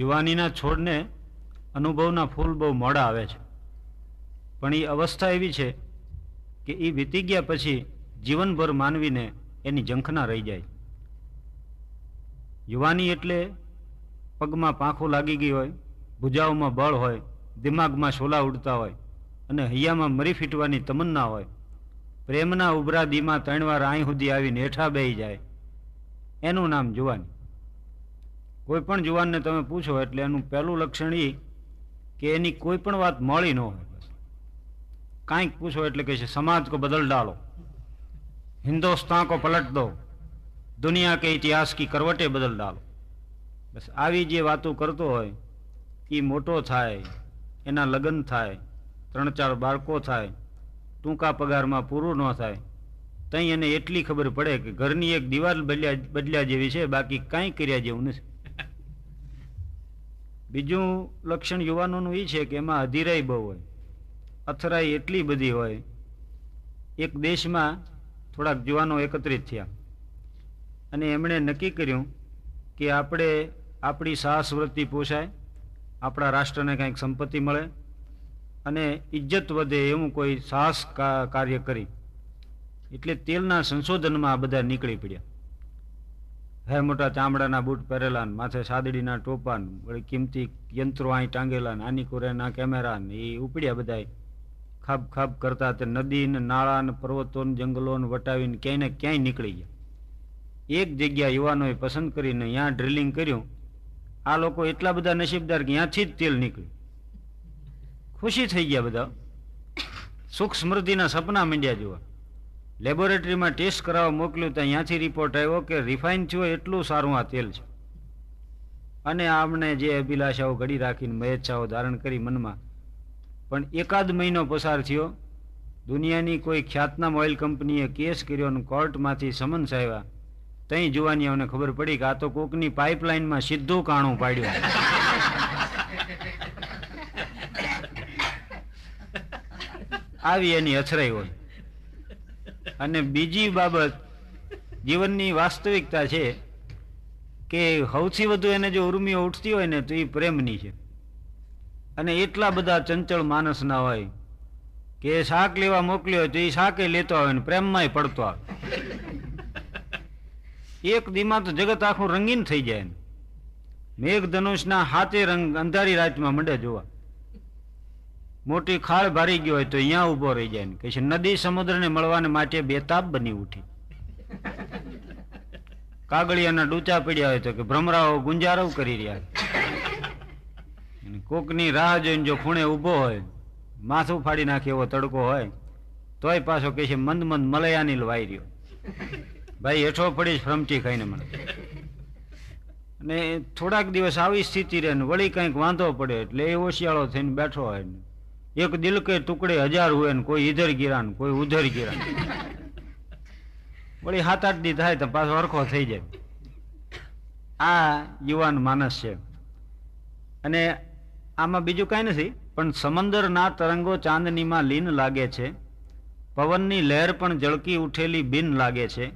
યુવાનીના છોડને અનુભવના ફૂલ બહુ મોડા આવે છે. પણ એ અવસ્થા એવી છે કે એ વીતી ગયા પછી જીવનભર માનવીને એની ઝંખના રહી જાય. યુવાની એટલે પગમાં પાંખું લાગી ગઈ હોય, ભુજાઓમાં બળ હોય, દિમાગમાં શોલા ઉડતા હોય અને હૈયામાં મરી ફીટવાની તમન્ના હોય. પ્રેમના ઉભરા દીમાં ત્રણ વાર અહીં સુધી આવીને હેઠા બેહી જાય. એનું નામ જુવાની કોઈ પણ જુવાનને તમે પૂછો એટલે એનું પહેલું લક્ષણ એ કે એની કોઈ પણ વાત મળી ન હોય બસ. કાંઈક પૂછો એટલે કહે છે, સમાજ કો બદલ ડાલો. હિન્દુસ્તાન કો પલટ દો. દુનિયા કે ઇતિહાસ કી કરવટે બદલ ડાલો. બસ આવી જે વાતો કરતો હોય એ મોટો થાય, એના લગ્ન થાય ત્રણ ચાર બાળકો થાય, ટૂંકા પગારમાં પૂરું ન થાય, તઈ એને એટલી ખબર પડે કે ઘરની એક દિવાલ બદલ્યા બદલ્યા જેવી છે, બાકી કાંઈ કર્યા જેવું નથી. બીજું લક્ષણ યુવાનોનું એ છે કે એમાં અધિરાઈ બહુ હોય. અથરાઈ એટલી બધી હોય, એક દેશમાં થોડાક યુવાનો એકત્રિત થયા. અને એમણે નક્કી કર્યું કે આપણે આપણી સાહસ વૃત્તિ પોષાય, આપણા રાષ્ટ્રને કંઈક સંપત્તિ મળે અને ઇજ્જત વધે એવું કોઈ સાહસ કાર્ય કરી. એટલે તેલના સંશોધનમાં આ બધા નીકળી પડ્યા. હે મોટા ચામડાના બૂટ પહેરેલા ને માથે સાદડીના ટોપા વળી કિંમતી યંત્રો અહીં ટાંગેલા ને આની કોરેના કેમેરા ને એ ઉપડ્યા બધાય. ખાબ ખાબ કરતા તે નદી ને નાળા ને પર્વતો ને જંગલો ને વટાવીને ક્યાંય ને ક્યાંય નીકળી ગયા. એક જગ્યા યુવાનોએ પસંદ કરીને ત્યાં ડ્રિલિંગ કર્યું. આ લોકો એટલા બધા નસીબદાર કે ત્યાંથી જ તેલ નીકળ્યું. ખુશી થઈ ગયા બધા. સુખ સમૃદ્ધિના સપના માંડ્યા જોવા. લેબોરેટરીમાં ટેસ્ટ કરાવવા મોકલ્યું ત્યાં ત્યાંથી રિપોર્ટ આવ્યો કે રિફાઇન થયો એટલું સારું આ તેલ છે. અને આમને જે અભિલાષાઓ ઘડી રાખીને મહેચ્છાઓ ધારણ કરી મનમાં પણ એકાદ મહિનો પસાર થયો દુનિયાની કોઈ ખ્યાતનામ ઓઇલ કંપનીએ કેસ કર્યો અને કોર્ટમાંથી સમન્સ આવ્યા. તઈ જુવાનીઓને ખબર પડી કે આ તો કોકની પાઇપલાઇનમાં સીધું કાણું પાડ્યું. આવી એની અછરાઈ હોય. અને બીજી બાબત જીવનની વાસ્તવિકતા છે કે સૌથી વધુ એને જો ઉર્મિઓ ઉઠતી હોય ને તો એ પ્રેમની છે. અને એટલા બધા ચંચળ માણસના હોય કે શાક લેવા મોકલ્યો હોય તો એ શાકે લેતો આવે ને પ્રેમમાંય પડતો આવે. એક દીમાં તો જગત આખું રંગીન થઈ જાય ને. મેઘધનુષના હાથે રંગ અંધારી રાતમાં મંડે જોવા. મોટી ખાળ ભારી ગયો હોય તો અહીંયા ઊભો રહી જાય કે છે, નદી સમુદ્રને મળવાને માટે બેતાબ બની ઉઠી. કાગળિયાના ડૂચા પડ્યા હોય તો કે ભ્રમરાઓ ગુંજારવ કરી રહ્યા કોકની રાહ જોઈને જો ખૂણે ઊભો હોય, માથું ફાડી નાખે એવો તડકો હોય, તોય પાછો કહે છે, મંદ મંદ મલયાની વાઈ રહ્યો ભાઈ, હેઠો પડીશ ફ્રમટી ખાઈને મને અને થોડાક દિવસ આવી સ્થિતિ રહે ને વળી કંઈક વાંધો પડે એટલે એ હોશિયાળો થઈને બેઠો હોય ને. એક દિલ કે ટુકડે હજાર હોય ને કોઈ ઇધર ગિરા ને કોઈ ઉધર ગિરા વળી સાત આઠ દી થાય તો પાછો હરખો થઈ જાય. આ યુવાન માણસ છે. અને આમાં બીજું કાંઈ નથી પણ સમંદરના તરંગો ચાંદનીમાં લીન લાગે છે. પવનની લહેર પણ જળકી ઉઠેલી બિન લાગે છે.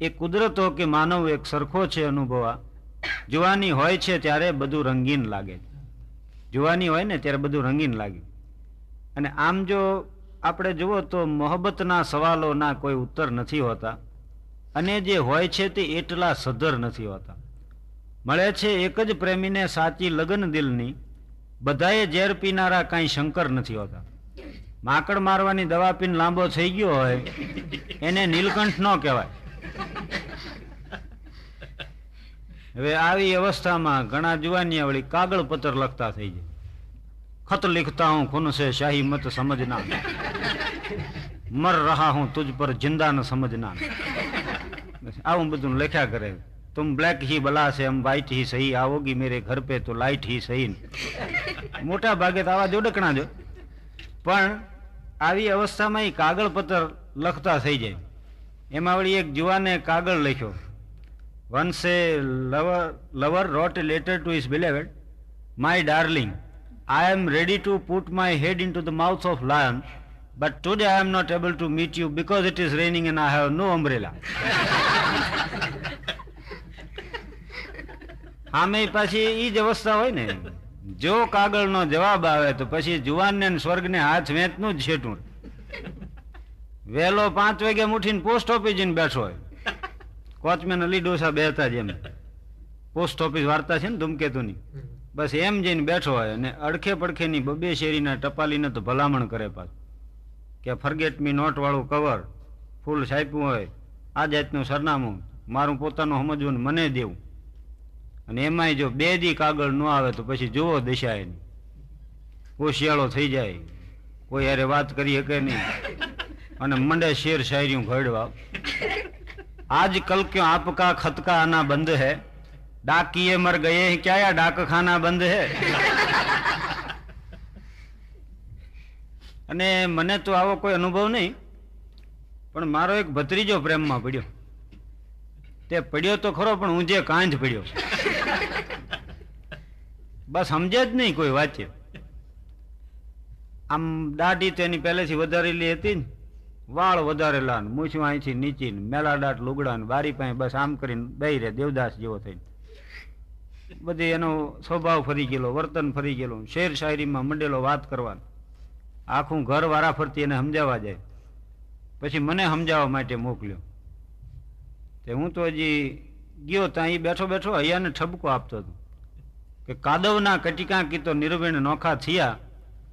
એ કુદરતો કે માનવ એક સરખો છે અનુભવા. જુવાની હોય છે ત્યારે બધું રંગીન લાગે જુવાની હોય ને ત્યારે બધું રંગીન લાગે. અને આમ જો આપણે જુઓ તો મોહબ્બતના સવાલોના કોઈ ઉત્તર નથી હોતા. અને જે હોય છે તે એટલા સધર નથી હોતા. મળે છે એક જ પ્રેમીને સાચી લગ્ન દિલની. બધાએ ઝેર પીનારા કાંઈ શંકર નથી હોતા. માકડ મારવાની દવા પીને લાંબો થઈ ગયો હોય, એને નીલકંઠ ન કહેવાય. હવે આવી અવસ્થામાં ઘણા જુવાનિયા વળી કાગળ પત્ર લખતા થઈ જાય. ખત लिखता हूं खून से शाही मत समझना મર રહા હું તુજ પર જિંદા ન સમજના આવું બધું લખ્યા કરે તુમ બ્લેક ही બલા છે હમ વ્હાઇટ ही સહી આવોગી મેરે ઘર પે તો લાઇટ ही સહી મોટા ભાગે તો આવા જોડકણા જો પણ આવી અવસ્થામાં એ કાગળ પત્ર લખતા થઈ જાય એમાં વળી એક જુવાને કાગળ લખ્યો once a lover lover wrote letter to his beloved my darling I am ready to put my head into the mouth of lion, but today I am not able to meet you because it is raining and I have no umbrella. આમે પાછી એ જ અવસ્થા હોય ને જો કાગળનો જવાબ આવે તો પછી જુવાનને સ્વર્ગને હાથ વેચનું જ છેટું વહેલો પાંચ વાગે ઉઠીને પોસ્ટ ઓફિસ જઈને બેઠો હોય કોચમેન અલી ડોસા બેહતા જેમ પોસ્ટ ઓફિસ વાર્તા છે ને ધૂમકેતુની બસ એમ જઈને બેઠો હોય અને અડખે પડખેની બબે શેરીના ટપાલીને તો ભલામણ કરે પાછું. કે ફરગેટ મી નોટવાળું કવર ફૂલ છાપ્યું હોય, આ જાતનું સરનામું, મારું પોતાનું સમજવું મને દેવું. અને એમાંય જો બે દી કાગળ ન આવે તો પછી જુઓ દિશા એની કોશિયાળો થઈ જાય, કોઈ યારે વાત કરી શકે નહીં, અને મંડે શેર શાયરી ઘડવા. આજ કલ આપકા ખતકા આના બંધ है डाकिए मर गए हैं क्या या डाक खाना બંધ है અને મને તો આવો કોઈ અનુભવ નહીં પણ મારો એક ભત્રીજો પ્રેમમાં પડ્યો તે પડ્યો તો ખરો પણ ઊંઝે કાંધ પડ્યો બસ સમજે જ નહીં કોઈ વાંચે આમ દાઢી તો એની પહેલેથી વધારેલી હતી ને વાળ વધારેલા ને મૂછું અહીંથી નીચી ને મેલા દાટ લુગડા ને બારી પાસે બસ આમ કરીને દઈ રહે દેવદાસ જેવો થઈને બધી એનો સ્વભાવ ફરી ગયેલો, વર્તન ફરી ગયેલું. શેર શાયરીમાં મંડેલો વાત કરવાનો. આખું ઘર વારા ફરતી એને સમજાવવા જાય. પછી મને સમજાવવા માટે મોકલ્યો. તે હું તો હજી ગયો ત્યાં એ બેઠો બેઠો હૈયાને ઠપકો આપતો હતો. કે કાદવના કટિકા કીતો નિર્વિણ નોખા થયા,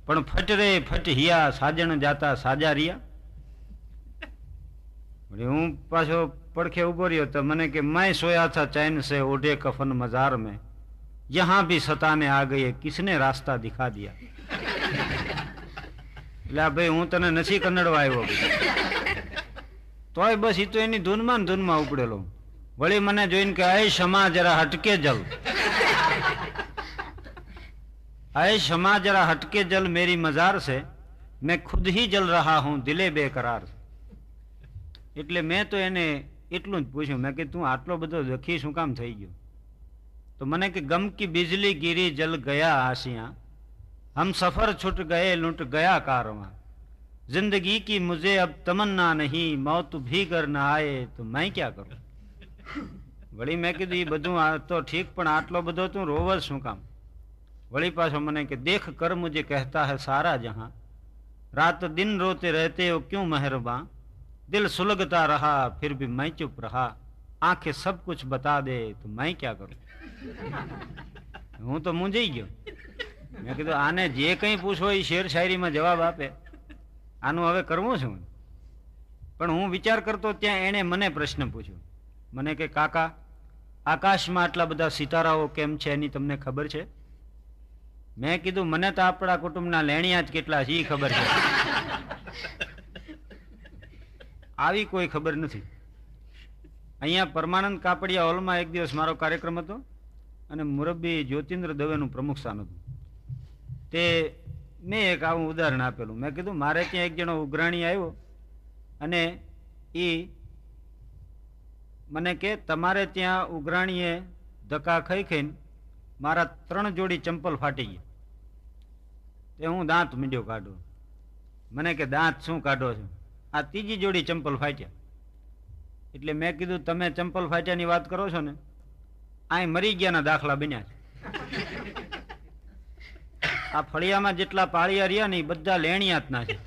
પણ ફટરે ફટ હિયા, સાજણ જાતા સાજા વળી હું પાછો પડખે ઉભો રહ્યો તો મને કે मैं सोया था चैन से ओढ़े कफन मजार में यहाँ भी सताने आ गए किसने रास्ता दिखा दिया એટલે આ ભાઈ હું તને નથી કન્નડવા આવ્યો ભાઈ. તોય બસ એ તો એની ધૂનમાં ને ધૂનમાં ઉપડેલો વળી મને જોઈને કે અય ક્ષમા જરા હટકે જલ अय क्षमा जरा हटके जल मेरी मजार से मैं खुद ही जल रहा हूं दिले बेकरार એટલે મેં તો એને એટલું જ પૂછ્યું મેં કે તું આટલો બધો દખી શું કામ થઈ ગયો તો મને કે ગમ કી બિજલી ગીરી જલ ગયા આશિયા हम सफर छूट गए लुट गया कारवां जिंदगी की मुझे अब तमन्ना नहीं मौत भी कर न आए तो मैं क्या करूं વળી મેં કીધું એ બધું આ તો ઠીક પણ આટલો બધો તું રોવ જ શું કામ वही पाछो मने के देख कर मुझे कहता है सारा जहां रात दिन रोते रहते हो क्यों मेहरबान दिल सुलगता रहा फिर भी मैं चुप रहा आंखें सब कुछ बता दे तो मैं क्या करूं હું તો મૂંઝાઈ ગયો મેં કીધું આને જે કંઈ પૂછો એ શેર શાયરીમાં જવાબ આપે આનું હવે કરવું શું પણ હું વિચાર કરતો ત્યાં એણે મને પ્રશ્ન પૂછ્યો મને કે કાકા આકાશમાં આટલા બધા સિતારાઓ કેમ છે એની તમને ખબર છે મેં કીધું મને તો આપણા કુટુંબના લેણિયા જ કેટલા છે એ ખબર છે આવી કોઈ ખબર નથી. અહીંયા પરમાનંદ કાપડિયા હોલમાં એક દિવસ મારો કાર્યક્રમ હતો અને મુરબ્બી જ્યોતિન્દ્ર દવેનું પ્રમુખ સ્થાન હતું. તે મેં એક આવું ઉદાહરણ આપેલું. મેં કીધું, મારે ત્યાં એક જણો ઉઘરાણી આવ્યો અને એ મને કે, તમારે ત્યાં ઉઘરાણીએ ધક્કા ખાઈ ખાઈને મારા ત્રણ જોડી ચંપલ ફાટી ગયા. તે હું દાંત મીંડ્યો કાઢો મને કે, દાંત શું કાઢો છો? આ ત્રીજી જોડી ચંપલ ફાટ્યા. એટલે મેં કીધું, તમે ચંપલ ફાટ્યાની વાત કરો છો ને આ મરી ગયાના દાખલા બન્યા છે. આ ફળિયામાં જેટલા પાળિયા રહ્યા ને એ બધા લેણિયાતના છે.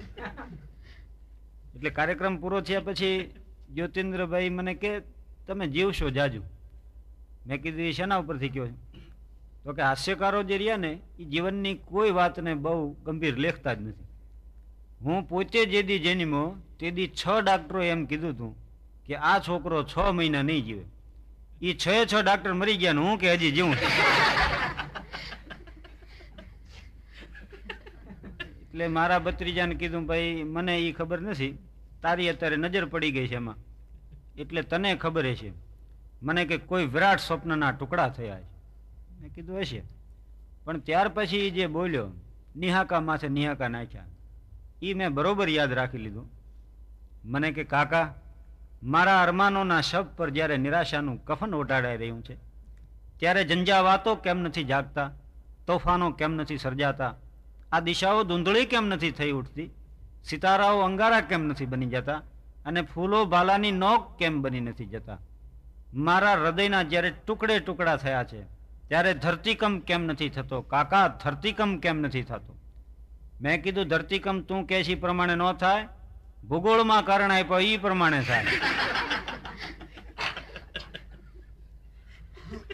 એટલે કાર્યક્રમ પૂરો થયા પછી જ્યોતિન્દ્રભાઈ મને કે, તમે જીવશો જાજુ. મેં કીધું, એ શેના ઉપરથી કહો છો? તો કે, હાસ્યકારો જે રહ્યા ને એ જીવનની કોઈ વાતને બહુ ગંભીર લેખતા જ નથી. હું પોતે જેદી જેનીમો તે દી છ ડાક્ટરો એમ કીધું હતું કે આ છોકરો છ મહિના નહીં જીવે. એ છ છ ડાક્ટર મરી ગયા હું કે હજી જીવું? એટલે મારા ભત્રીજાને કીધું, ભાઈ, મને એ ખબર નથી. તારી અત્યારે નજર પડી ગઈ છે એમાં. એટલે તને ખબર હશે. મને કે કોઈ વિરાટ સ્વપ્નના ટુકડા થયા છે. મેં કીધું, હશે. પણ ત્યાર પછી જે બોલ્યો, નિહાકા માથે નિહાકા નાખ્યા. એ મેં બરોબર યાદ રાખી લીધું. મને કે, કાકા, મારા અરમાનોના શબ પર જ્યારે નિરાશાનું કફન ઓટાડાઈ રહ્યું છે, ત્યારે ઝંઝાવાતો કેમ નથી જાગતા? તોફાનો કેમ નથી સર્જાતા? આ દિશાઓ ધૂંધળી કેમ નથી થઈ ઉઠતી? સિતારાઓ અંગારા કેમ નથી બની જતા? અને ફૂલો ભાલાની નોક કેમ બની નથી જતા? મારા હૃદયના જ્યારે ટુકડે ટુકડા થયા છે, ત્યારે ધરતીકંપ કેમ નથી થતો? કાકા, ધરતીકંપ કેમ નથી થતો? મેં કીધું, ધરતીકંપ તું કહેશી પ્રમાણે ન થાય ભૂગોળમાં કારણ આપ્યો એ પ્રમાણે થાય.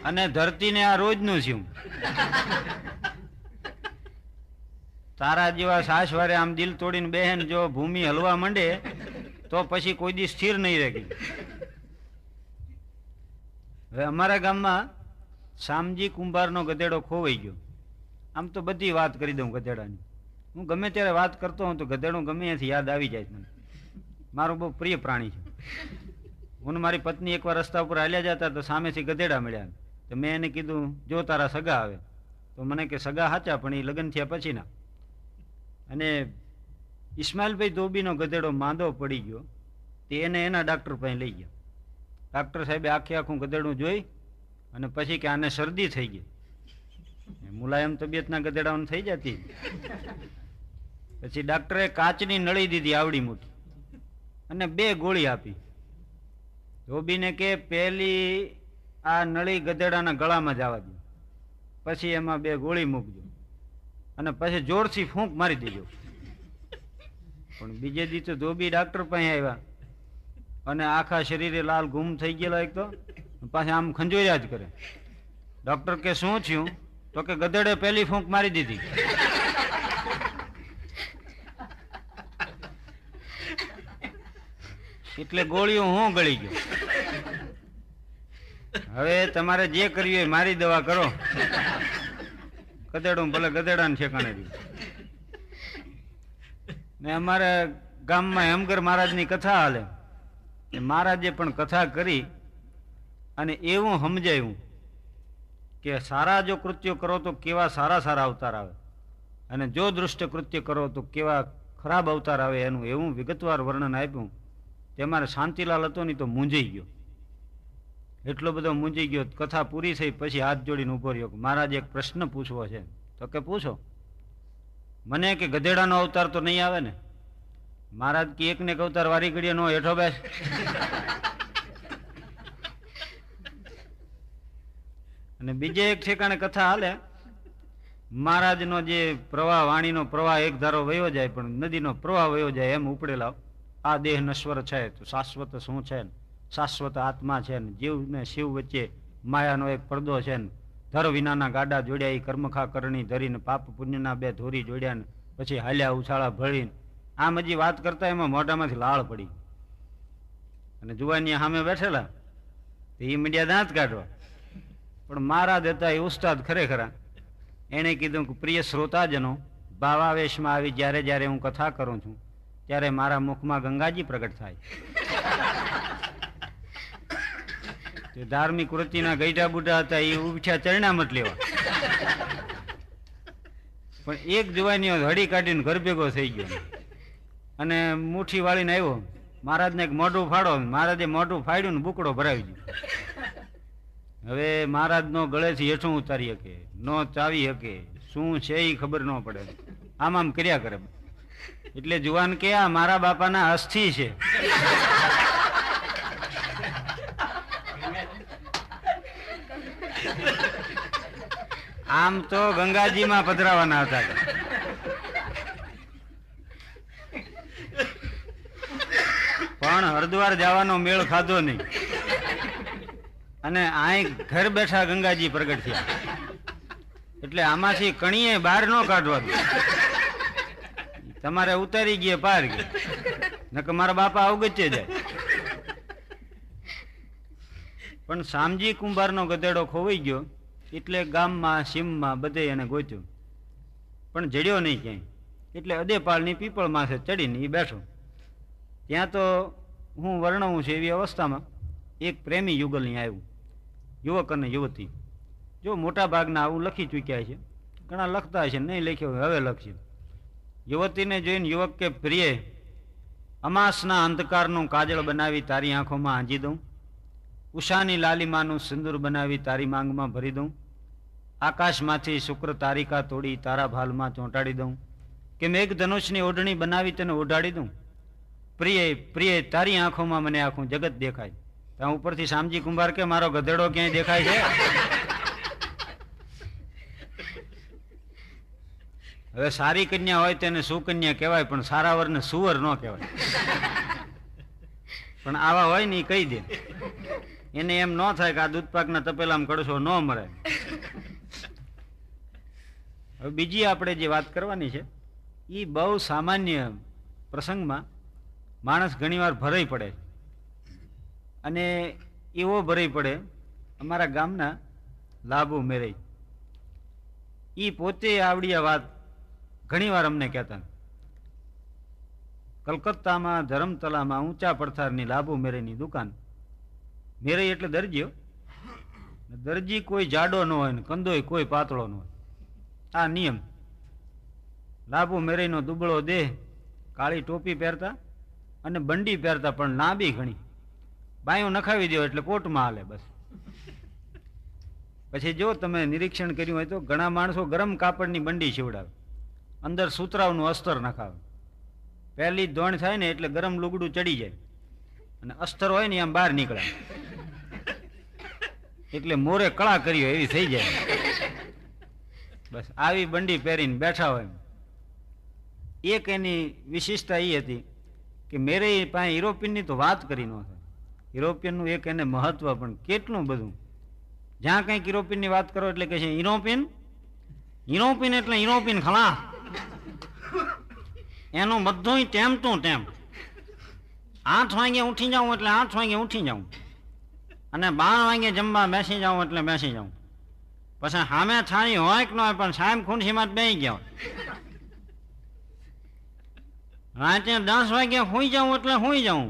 અને ધરતીને આ રોજનું શું તારા જેવા સાસવારે આમ દિલ તોડીને બહેન જો ભૂમિ હલવા માંડે, તો પછી કોઈ દી સ્થિર નહીં રહે હવે અમારા ગામમાં શામજી કુંભારનો ગધેડો ખોવાઈ ગયો. આમ તો બધી વાત કરી દઉં ગધેડાની. હું ગમે ત્યારે વાત કરતો હોઉં તો ગધેડું ગમે ત્યાંથી યાદ આવી જાય મને. મારું બહુ પ્રિય પ્રાણી છે. હું મારી પત્ની એકવાર રસ્તા ઉપર હાલ્યા જતા તો સામેથી ગધેડા મળ્યા તો મેં એને કીધું, જો તારા સગા આવે. તો મને કે, સગા સાચા પણ એ લગ્ન થયા પછીના અને ઇસ્માઇલભાઈ ધોબીનો ગધેડો માંદો પડી ગયો. તે એને એના ડાક્ટર પાસે લઈ ગયા. ડાક્ટર સાહેબે આખે આખું ગધેડું જોઈ અને પછી કે આને શરદી થઈ ગઈ. મુલાયમ તબિયતના ગધેડાઓને થઈ જતી. પછી ડાક્ટરે કાચની નળી દીધી આવડી મોટી. અને બે ગોળી આપી. ધોબીને કે, પહેલી આ નળી ગધેડાના ગળામાં જવા દો. પછી એમાં બે ગોળી મૂકજો. અને પછી જોરથી ફૂંક મારી દેજો. પણ બીજે દી તો ધોબી ડાક્ટર પાસે આવ્યા. અને આખા શરીરે લાલ ગુમ થઈ ગયેલા એક તો. પાછા આમ ખંજોર્યા જ કરે. ડૉક્ટર કે, શું થયું? તો કે, ગધેડે પહેલી ફૂંક મારી દીધી. એટલે ગોળીઓ હું ગળી ગયો. હવે તમારે જે કર્યું હોય મારી દવા કરો. ગધેડું ભલે ગધેડાને ઠેકાણે ને અમારા ગામમાં હેમગર મહારાજની કથા હાલે. મહારાજે પણ કથા કરી અને એવું સમજાયું કે સારા જો કૃત્યો કરો તો કેવા સારા સારા અવતાર આવે. અને જો દૃષ્ટ કૃત્ય કરો તો કેવા ખરાબ અવતાર આવે એનું એવું વિગતવાર વર્ણન આપ્યું. તે મારે શાંતિલાલ હતો નહીં તો મૂંઝાઈ ગયો. એટલો બધો મૂંઝાઈ ગયો, કથા પૂરી થઈ, પછી હાથ જોડીને ઊભો રહ્યો મહારાજ એક પ્રશ્ન પૂછવો છે. તો કે પૂછો. મને કે ગધેડાનો અવતાર તો નહીં આવે ને? મહારાજ કે એકને એક અવતાર વારી ઘડીએ નો હેઠો બેસ? અને બીજે એક ઠેકાણે કથા હાલે. મહારાજનો જે પ્રવાહ, વાણીનો પ્રવાહ એક ધારો વયો જાય, પણ નદીનો પ્રવાહ વયો જાય એમ ઉપડેલા. આ દેહ નશ્વર છે તો શાશ્વત શું છે શાશ્વત આત્મા છે ને? જીવ ને શિવ વચ્ચે માયાનો એક પડદો છે ને? ધર વિનાના ગાડા જોડ્યા એ કર્મખા કરણી ધરીને પાપ પુણ્યના બે ધોરી જોડ્યા ને? પછી હાલ્યા ઉછાળા ભળીને. આમ હજી વાત કરતા એમાં મોઢામાંથી લાળ પડી. અને જુવાની સામે બેઠેલા. એ મીડિયા દાંત કાઢવા. પણ મારા દેતા એ ઉસ્તાદ ખરેખરા. એણે કીધું કે, પ્રિય શ્રોતાજનો, ભાવાવેશમાં આવી જ્યારે જ્યારે હું કથા કરું છું ત્યારે મારા મુખમાં ગંગાજી પ્રગટ થાય. ધાર્મિક વૃત્તિના ગઈઢા બુઢા હતા, એ ઉઠ્યા ચરણામત લેવા. પણ એક જુવાનીઓ હળી કાઢીને ઘર ભેગો થઈ ગયો. અને મુઠ્ઠી વાળીને આવ્યો. મહારાજને એક મોઢું ફાડો. મહારાજે મોઢું ફાડ્યું ને બુકડો ભરાવી દીધો. હવે મહારાજનો ગળેથી હેઠું ઉતારી શકે, નો ચાવી શકે, શું છે એ ખબર ન પડે. આમ આમ કર્યા કરે. એટલે જુવાન કે આ મારા બાપાના અસ્થિ છે. આમ તો ગંગાજીમાં પધરાવાના હતા પણ હરિદ્વાર જવાનો મેળ ખાધો નહીં. અને અહીં ઘર બેઠા ગંગાજી પ્રગટ થયા. એટલે આમાંથી કણીએ બહાર ન કાઢવા દો. તમારે ઉતારી ગયા પાર ગયા. નકર મારા બાપા અવગચે જાય. પણ શામજી કુંભારનો ગધેડો ખોવાઈ ગયો, એટલે ગામમાં, સીમમાં બધે એને ગોત્યો. પણ જડ્યો નહીં ક્યાંય. એટલે અદેપાળની પીપળ માથે ચડીને એ બેઠો. ત્યાં તો હું વર્ણવું છું એવી અવસ્થામાં એક પ્રેમી યુગલની આવ્યું. યુવક અને યુવતી. જો મોટા ભાગના આવું લખી ચૂક્યા છે. ઘણા લખતા છે નહીં લખ્યો, હવે લખશે. યુવતીને જોઈને યુવક કે, પ્રિય, અમાસના અંધકારનું કાજળ બનાવી તારી આંખોમાં આંજી દઉં. ઉષાની લાલીમાનું સિંદૂર બનાવી તારી માંગમાં ભરી દઉં. આકાશમાંથી શુક્ર તારિકા તોડી તારા ભાલમાં ચોંટાડી દઉં. કે મેઘ ધનુષની ઓઢણી બનાવી તને ઓઢાડી દઉં. પ્રિય પ્રિય, તારી આંખોમાં મને આખું જગત દેખાય. ત્યાં ઉપરથી શામજી કુંભાર કે, મારો ગધેડો ક્યાંય દેખાય છે? હવે સારી કન્યા હોય તેને સુકન્યા કહેવાય પણ સારા વરને સુવર ન કહેવાય. પણ આવા હોય ને એ કહી દે. એને એમ ન થાય કે આ દૂધપાકના તપેલામાં કડશો ન મરે હવે બીજી આપણે જે વાત કરવાની છે એ બહુ સામાન્ય પ્રસંગમાં માણસ ઘણીવાર ભરાઈ પડે અને એવો ભરાઈ પડે અમારા ગામના લાભો મેરઈ એ પોતે આવડી આ વાત ઘણીવાર અમને કહેતા કલકત્તામાં ધરમતલામાં ઊંચા પડથારની લાભુ મેરઈની દુકાન. મેરઈ એટલે દરજીઓ. દરજી કોઈ જાડો ન હોય ને કંદોય કોઈ પાતળો ન હોય. આ નિયમ. લાભુ મેરઈનો દુબળો દેહ કાળી ટોપી પહેરતા અને બંડી પહેરતા પણ લાંબી ઘણી. બાયું નખાવી દો એટલે કોટમાં હાલે બસ. પછી જો તમે નિરીક્ષણ કર્યું હોય તો ઘણા માણસો ગરમ કાપડની બંડી સીવડાવે અંદર સુતરાવનું અસ્તર નખાવે. પહેલી ધોણ થાય ને એટલે ગરમ લુગડું ચડી જાય. અને અસ્તર હોય ને આમ બહાર નીકળે. એટલે મોરે કળા કર્યો એવી થઈ જાય. બસ આવી બંડી પહેરીને બેઠા હોય એક એની વિશિષ્ટતા એ હતી કે મેરે પાસે યુરોપિયનની તો વાત કરી ન થાય યુરોપિયનનું એક એને મહત્વ પણ કેટલું બધું. જ્યાં કંઈક યુરોપિયનની વાત કરો એટલે કે છે યુરોપિયન? યુરોપિયન એટલે યુરોપિયન ખલા એનું બધું ટેમ તું ટેમ આઠ વાગે ઉઠી જાઉં એટલે આઠ વાગે ઉઠી જાઉં. અને બાર વાગે જમવા બેસી જાઉં એટલે બેસી જાઉં. પછી સામે થાળી હોય કે ન હોય, પણ સાહેબ ખુરશીમાં જ બેસી ગયા. રાતે દસ વાગે હોઈ જાઉં એટલે હોઈ જાઉં.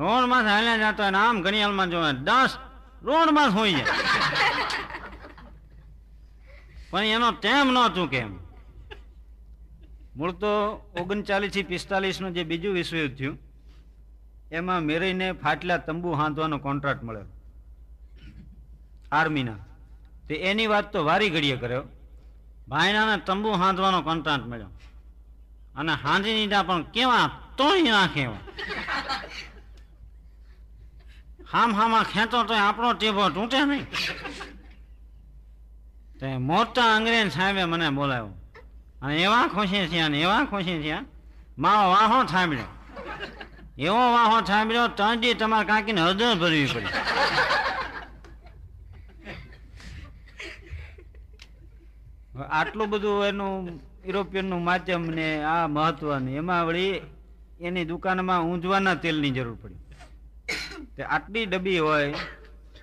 રોડમાં હાલ્યા જતો હોય આમ ઘડિયાળમાં જોવે, દસ રોડમાં સુઈ જાય પણ એનો ટેમ ન ચૂકે એમ. મૂળ તો ઓગણચાલીસથી પિસ્તાલીસનું જે બીજું વિશ્વયુદ્ધ થયું, એમાં મેરીને ફાટલા તંબુ હાંધવાનો કોન્ટ્રાક્ટ મળ્યો. આર્મીના તે એની વાત તો વારી ઘડીએ કર્યો. ભાઈનાને તંબુ હાંધવાનો કોન્ટ્રાક્ટ મળ્યો. અને હાંધીના પણ કેવા તોય એવા હામ હામાં ખેંચો તો આપણો ટેબો તૂટે નહીં. તે મોટા અંગ્રેજ સાહેબે મને બોલાવ્યો. અને એવા ખુશી થયા ને એવા ખુશી થયા, મારો વાહો થાંભળ્યો. એવો વાહો થાંભળ્યો તજી તમારા કાકીને હૃદય ભરવી પડી. આટલું બધું એનું યુરોપિયનનું માધ્યમ ને આ મહત્વનું એમાં વળી એની દુકાનમાં ઊંઝવાના તેલની જરૂર પડી. તે આટલી ડબ્બી હોય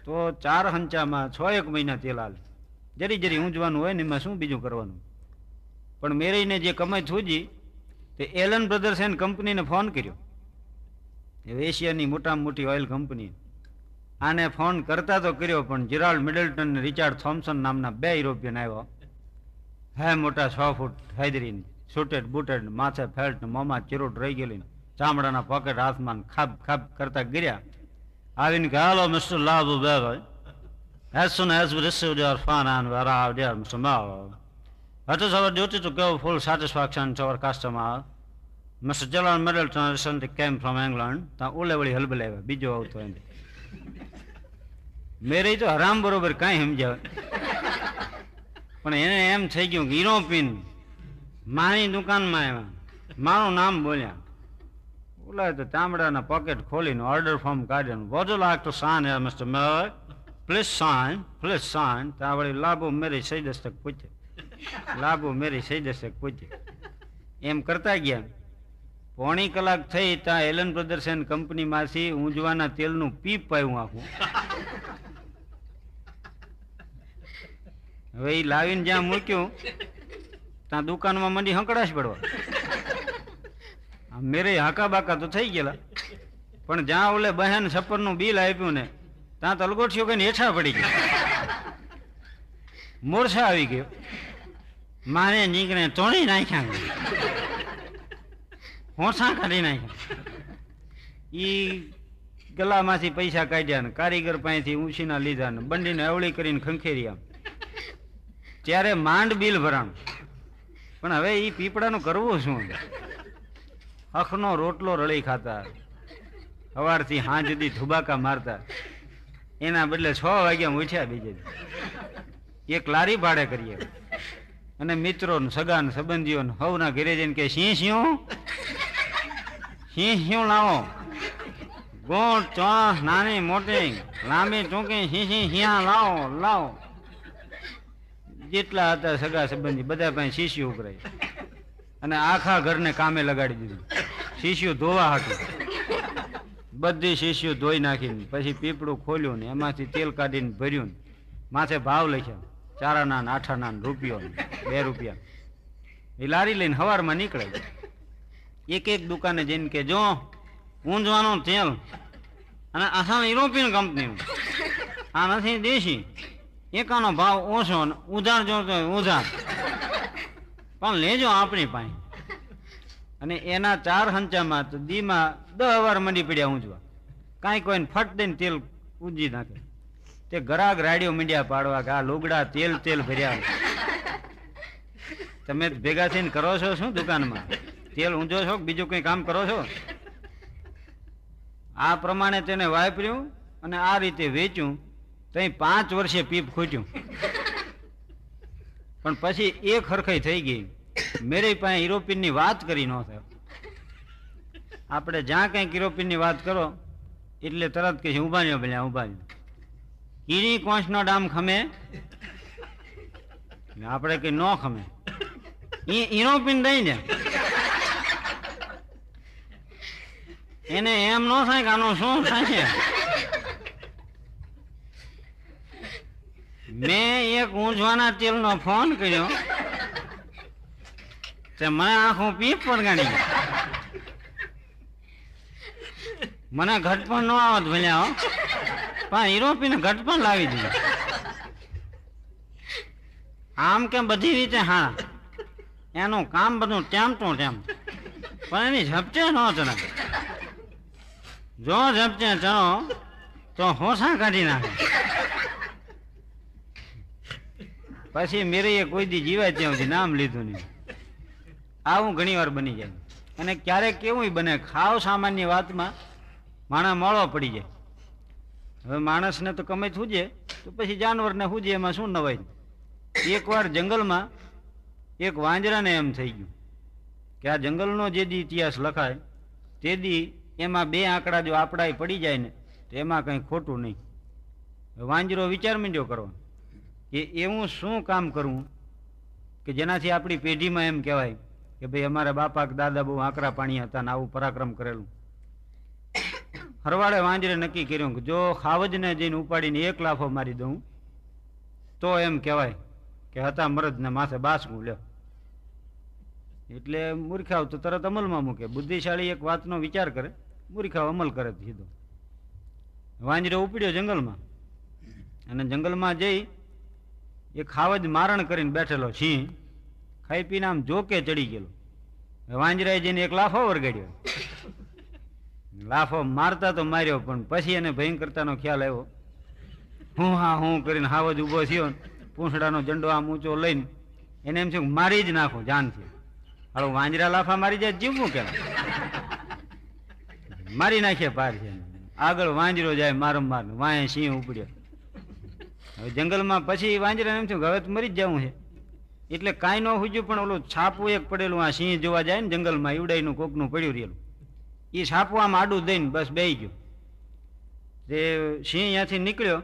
તો ચાર હંચામાં છ એક મહિના તેલ હાલે. જરી જરી ઊંઝવાનું હોય ને એમાં શું બીજું કરવાનું? પણ મેરીને જે કમાઈ થૂજી તે એલન બ્રધર્સ એન્ડ કંપનીને ફોન કર્યો. એશિયાની મોટામાં મોટી ઓઇલ કંપની. આને ફોન કરતા તો કર્યો પણ જીરાલ્ડ મિડલ્ટન અને રિચાર્ડ થોમ્સન નામના બે યુરોપિયન આવ્યો. હે મોટા છ ફૂટ હાજરીને સુટેડ બુટેડ માથે ફેલ્ટ મોમાં ચીરોટ રહી ગયેલી ચામડાના પોકેટ હાથમાં ખાબ ખાબ કરતા ગિર્યા. આવીને કે હાલો મિસ્ટર લાભ બેભાઈ ભાઈ. Soon soon we receive your fan and where have dear mister Mello, it is our duty to give full satisfaction to our customer. Mr. Gerald Middleton recently came from England. ત્યાં ઓલે વળી હલબલ આવ્યા બીજો આવતો એમ મેરે તો હરામ બરોબર કાંઈ સમજાવે પણ એને એમ થઈ ગયું કે યુરોપિયન મારી દુકાનમાં આવ્યા મારું નામ બોલ્યા ઓલા તો ચામડાના પોકેટ ખોલીને ઓર્ડર ફોર્મ કાઢ્યું what you like to sign here mister Mer please sign please sign ત્યાં વળી લાભો મેરી સહી દસ્તક પૂછે લાભો મેરી સહી દસ્તક પૂછે એમ કરતા ગયા. પોણી કલાક થઈ ત્યાં એલન બ્રધર્સ એન્ડ કંપનીમાંથી ઊંઝવાના તેલનું પીપ પાયું આખું. હવે એ લાવીને જ્યાં મૂક્યું, ત્યાં દુકાનમાં મંડી હંકડાશ પડવા. મેરે હાકા બાકા તો થઈ ગયેલા. પણ જ્યાં ઓલે બહેન છપ્પરનું બિલ આપ્યું ને, ત્યાં તલગોઠિયો કઈ હેઠા પડી ગયો. મોરછા આવી ગયો. મારે નીકળે તોડી નાખ્યા હોંસા કાઢી નાખ્યા. એ ગલામાંથી પૈસા કાઢ્યા ને કારીગર પાસેથી ઊંચીના લીધા ને બંડીને અવળી કરીને ખંખેર્યા. ત્યારે માંડ બિલ ભરાણ. પણ હવે એ પીપળાનું કરવું શું? અખનો રોટલો રળી ખાતા. સવારથી હાંજદી ધુબાકા મારતા. એના બદલે છ વાગ્યા ઉઠ્યા બીજે એક લારી ભાડે કરીએ. અને મિત્રો સગા સંબંધીઓ હવના ઘરે જઈને કે સિંહ સિંહ સિંહ સિંહ લાવો? ગોળ, ચોસ, નાની, મોટી, લાંબી, ટૂંકી સિંહ સિંહ સિંહા લાવો લાવો. જેટલા હતા સગા સંબંધી, બધા પાસે શીશી ઉભરાય. અને આખા ઘરને કામે લગાડી દીધું. શીશીઓ ધોવા હતું બધી શીશીઓ ધોઈ નાખીને, પછી પીપળું ખોલ્યું ને એમાંથી તેલ કાઢીને ભર્યું માથે ભાવ લખ્યા. ચારાના આના આઠાના ને રૂપિયો બે રૂપિયા એ લારી લઈને હવારમાં નીકળે એક એક દુકાને જઈને કે, જો, ઊંઝવાનું તેલ અને આસામ યુરોપિયન કંપનીનું. આ નથી દેશી. એકાનો ભાવ ઓછો ને ઉધાર જોતો ઉધાર. પણ લેજો આપણી પાસે. અને એના ચાર હંચામાં તો દીમાં દહ વાર મંડી પડ્યા ઊંઝવા. કાંઈ કોઈને ફટ દઈને તેલ ઉજી નાખે. તે ગરાગ રાડ્યો મીડિયા પાડવા કે આ લુગડા તેલ તેલ ભર્યા તમે ભેગા થઈને કરો છો શું દુકાનમાં? તેલ ઊંધો છો બીજું કંઈ કામ કરો છો? આ પ્રમાણે તેને વાપર્યું અને આ રીતે વેચ્યું તઈ પાંચ વર્ષે પીપ ખૂટ્યું. પણ પછી એક ખરખઈ થઈ ગઈ. મેરે પાસે યુરોપિયનની વાત કરી ન થાય. આપણે જ્યાં કંઈક યુરોપિયનની વાત કરો એટલે તરત કે ઊભા રહ્યો ભલે ઊભા રહ્યો. કીરી કોંસનો ડામ ખમે? આપણે કઈ ન ખમે? ઈ પીન દઈ ને એને એમ ન થાય કે આનું શું થાય? મેં એક ઊંઝવાના તેલનો ફોન કર્યો. તે મને આખું પીપ પડગાડી મને ઘટપણ ન આવત ભલ્યા હો. પણ યુરોપીને ઘટપણ લાવી દીધો. આમ કે બધી રીતે હા એનું કામ બધું ટેમ તો ટેમ. પણ એની ઝપચે ન ચણે જો ઝપચે ચણો તો હોસા કાઢી નાખે. પછી મેરે કોઈ દી જીવાય ત્યાં સુધી નામ લીધું નહીં. આવું ઘણી વાર બની જાય. અને ક્યારેક કેવું બને, ખાવ સામાન્ય વાતમાં માણા મોળો પડી જાય. હવે માણસને તો કમે સૂજે, તો પછી જાનવરને સૂજે, એમાં શું નવાય એકવાર જંગલમાં એક વાંજરાને એમ થઈ ગયું કે આ જંગલનો જે દી ઇતિહાસ લખાય, તે દી એમાં બે આંકડા જો આપડા પડી જાય ને, તો એમાં કંઈ ખોટું નહીં. વાંજરો વિચાર માંડ્યો કરવા કે એવું શું કામ કરવું? કે જેનાથી આપણી પેઢીમાં એમ કહેવાય કે ભાઈ અમારા બાપા દાદા બહુ આંકરા પાણી હતા ને આવું પરાક્રમ કરેલું. હરવાડે વાંજરે નક્કી કર્યું કે જો ખાવજને જઈને ઉપાડીને એક લાફો મારી દઉં, તો એમ કહેવાય કે હતા મરદને માથે બાસકું લ્યો. એટલે મૂર્ખાવ તો તરત અમલમાં મૂકે. બુદ્ધિશાળી એક વાતનો વિચાર કરે મૂર્ખાવ અમલ કરે સીધો. વાંજરે ઉપડ્યો જંગલમાં. અને જંગલમાં જઈ એ ખાવજ મારણ કરીને બેઠેલો સિંહ ખાઈ પીને આમ જોકે ચડી ગયેલો. વાંજરાએ જઈને એક લાફો વરગાડ્યો. લાફો મારતા તો માર્યો, પણ પછી એને ભયંકરતાનો ખ્યાલ આવ્યો. હું હા હું કરીને હાવજ ઊભો થયો, પૂંછડાનો ઝંડો આમ ઊંચો લઈને. એને એમ છે મારી જ નાખો જાનથી હાલો, વાંજરા લાફા મારી જાય જીવવું કેમ મારી નાખીએ પાર છે આગળ વાંજરો જાય મારમ માર વાંહે સિંહ ઉપડ્યો. હવે જંગલમાં પછી વાંજરાને એમ થયું હવે તો મરી જ જવું છે. એટલે કાંઈ ન હુજ્યું, પણ ઓલું છાપું એક પડેલું, આ સિંહ જોવા જાય ને જંગલમાં ઈવડાઈનું કોકનું પડ્યું રહેલું. એ છાપું આમ આડું દઈને બસ બેહી ગયું. તે સિંહ અહીંયાથી નીકળ્યો,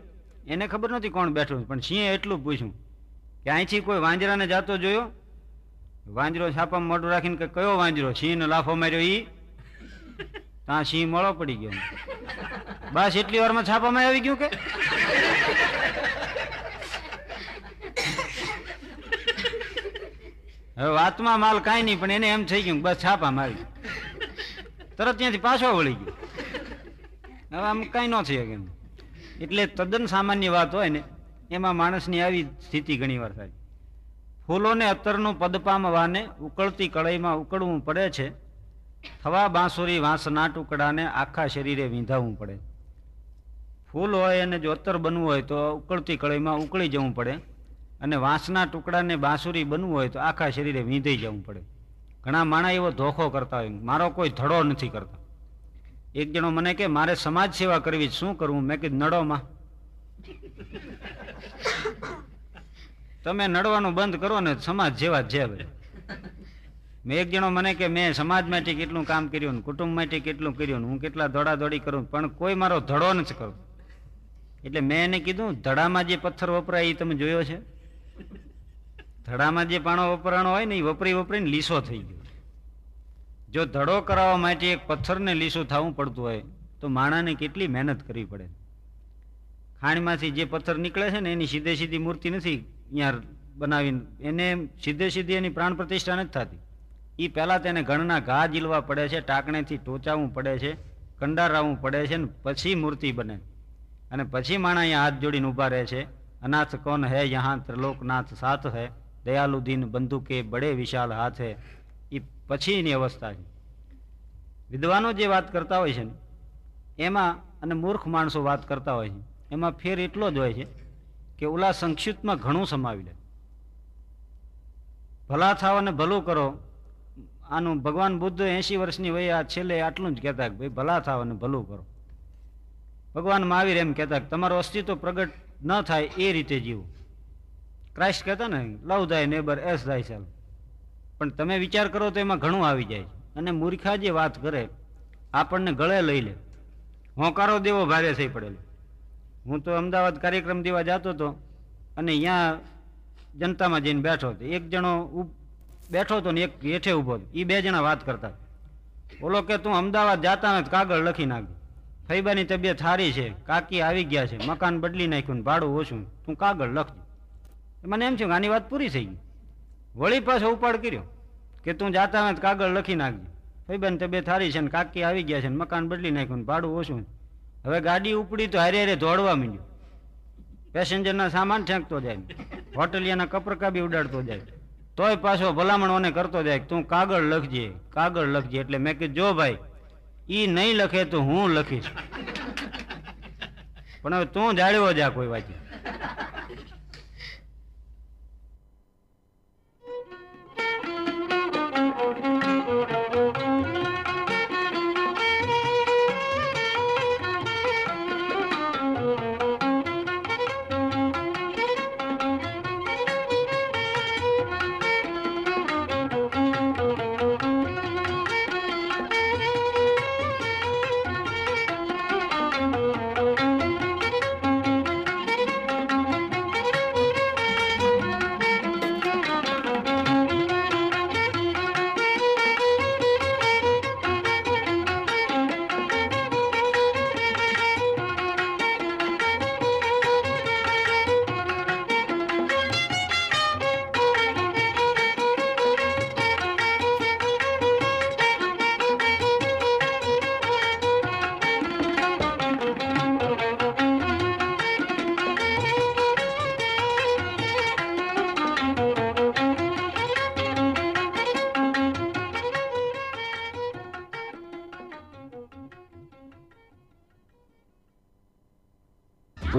એને ખબર નથી કોણ બેઠું પણ સિંહે એટલું પૂછ્યું કે અહીંથી કોઈ વાંજરાને જાતો જોયો? વાંજરો છાપામાં મોઢું રાખીને કે, કયો વાંજરો? સિંહને લાફો માર્યો ઈ. ત્યાં સિંહ મોળો પડી ગયો. બસ એટલી વારમાં છાપામાં આવી ગયું કે? હવે વાતમાં માલ કાંઈ નહીં, પણ એને એમ થઈ ગયું બસ છાપા મારી તરત ત્યાંથી પાછો વળી ગયો. હવે આમ કાંઈ ન થઈ કેમ એટલે તદ્દન સામાન્ય વાત હોય ને, એમાં માણસની આવી સ્થિતિ ઘણી વાર થાય. ફૂલોને અત્તરનું પદ વાને ઉકળતી કળાઈમાં ઉકળવું પડે છે. થવા બાંસુરી વાંસના ટુકડાને આખા શરીરે વીંધાવવું પડે. ફૂલ હોય અને જો અત્તર બનવું હોય તો ઉકળતી કળાઈમાં ઉકળી જવું પડે. અને વાંસના ટુકડાને બાંસુરી બનવું હોય તો આખા શરીરે વીંધાઈ જવું પડે. ઘણા માણા એવો ધોખો કરતા હોય. મારો કોઈ ધડો નથી કરતા. એક જણો મને કે, મારે સમાજ સેવા કરવી શું કરવું? મેં કીધું, નડોમાં. તમે નડવાનું બંધ કરો ને સમાજ જેવા જ મેં એક જણો મને કે, મેં સમાજ માટે કેટલું કામ કર્યું કુટુંબ માટે કેટલું કર્યું હું કેટલા દોડાદોડી કરું પણ કોઈ મારો ધડો નથી કરતો. એટલે મેં એને કીધું, ધડામાં જે પથ્થર વપરાય એ તમે જોયો છે? ધડામાં જે પાણો વપરાણો હોય ને એ વપરી વપરીને લીસો થઈ ગયો. જો ધડો કરાવવા માટે એક પથ્થરને લીસું થવું પડતું હોય, તો માણાને કેટલી મહેનત કરવી પડે. ખાણમાંથી જે પથ્થર નીકળે છે ને, એની સીધે સીધી મૂર્તિ નથી અહીંયા બનાવીને, એને સીધે સીધી એની પ્રાણ પ્રતિષ્ઠા નથી થતી. એ પહેલાં તેને ઘણના ઘા ઝીલવા પડે છે, ટાંકણેથી ટોચાવવું પડે છે કંડારાવવું પડે છે ને પછી મૂર્તિ બને. અને પછી માણા અહીંયા હાથ જોડીને ઊભા રહે છે. અનાથ કોણ હે? યહાં ત્રિલોકનાથ સાથ હે. દયાલુ દીન બંદૂકે બડે વિશાલ હાથ એ પછીની અવસ્થા છે. વિદ્વાનો જે વાત કરતા હોય છે ને, એમાં અને મૂર્ખ માણસો વાત કરતા હોય છે, એમાં ફેર એટલો જ હોય છે કે ઓલા સંક્ષિપ્તમાં ઘણું સમાવી લે. ભલા થાવ અને ભલું કરો. આનું ભગવાન બુદ્ધ એંશી વર્ષની વયે આ છેલ્લે આટલું જ કહેતા કે ભાઈ ભલા થાવ અને ભલું કરો. ભગવાન મહાવીર એમ કહેતા કે તમારું અસ્તિત્વ પ્રગટ ન થાય એ રીતે જીવો. ક્રાઇસ્ટ કહેતા ને, લવ થાય નેબર એસ થાય ચાલ પણ તમે વિચાર કરો તો એમાં ઘણું આવી જાય અને મૂર્ખા જે વાત કરે, આપણને ગળે લઈ લે. હોંકારો દેવો ભારે થઈ પડેલો. હું તો અમદાવાદ કાર્યક્રમ દેવા જતો હતો અને અહીંયા જનતામાં જઈને બેઠો હતો. એક જણો બેઠો હતો ને એક હેઠે ઊભો હતો. એ બે જણા વાત કરતા બોલો કે તું અમદાવાદ જાતા ને કાગળ લખી નાખ. ફૈબાની તબિયત સારી છે, કાકી આવી ગયા છે. મકાન બદલી નાખ્યું ભાડું ઓછું. તું કાગળ લખજો. મને એમ છે આની વાત પૂરી થઈ ગઈ. વળી પાછો ઉપાડ કર્યો કે તું જાતા તો કાગળ લખી નાખજે. ફૈબાની તબિયત સારી છે ને કાકી આવી ગયા છે ને મકાન બદલી નાખ્યું ને ભાડું ઓછું હવે ગાડી ઉપડી તો હારે હારે દોડવા માંડ્યું. પેસેન્જરના સામાન ફેંકતો જાય હોટલિયાના કપરકા બી ઉડાડતો જાય. તોય પાછો ભલામણોને કરતો જાય તું કાગળ લખજે કાગળ લખજે. એટલે મેં કીધું, જો ભાઈ એ નહીં લખે તો હું લખીશ. પણ હવે તું જાળ્યો જા કોઈ વાત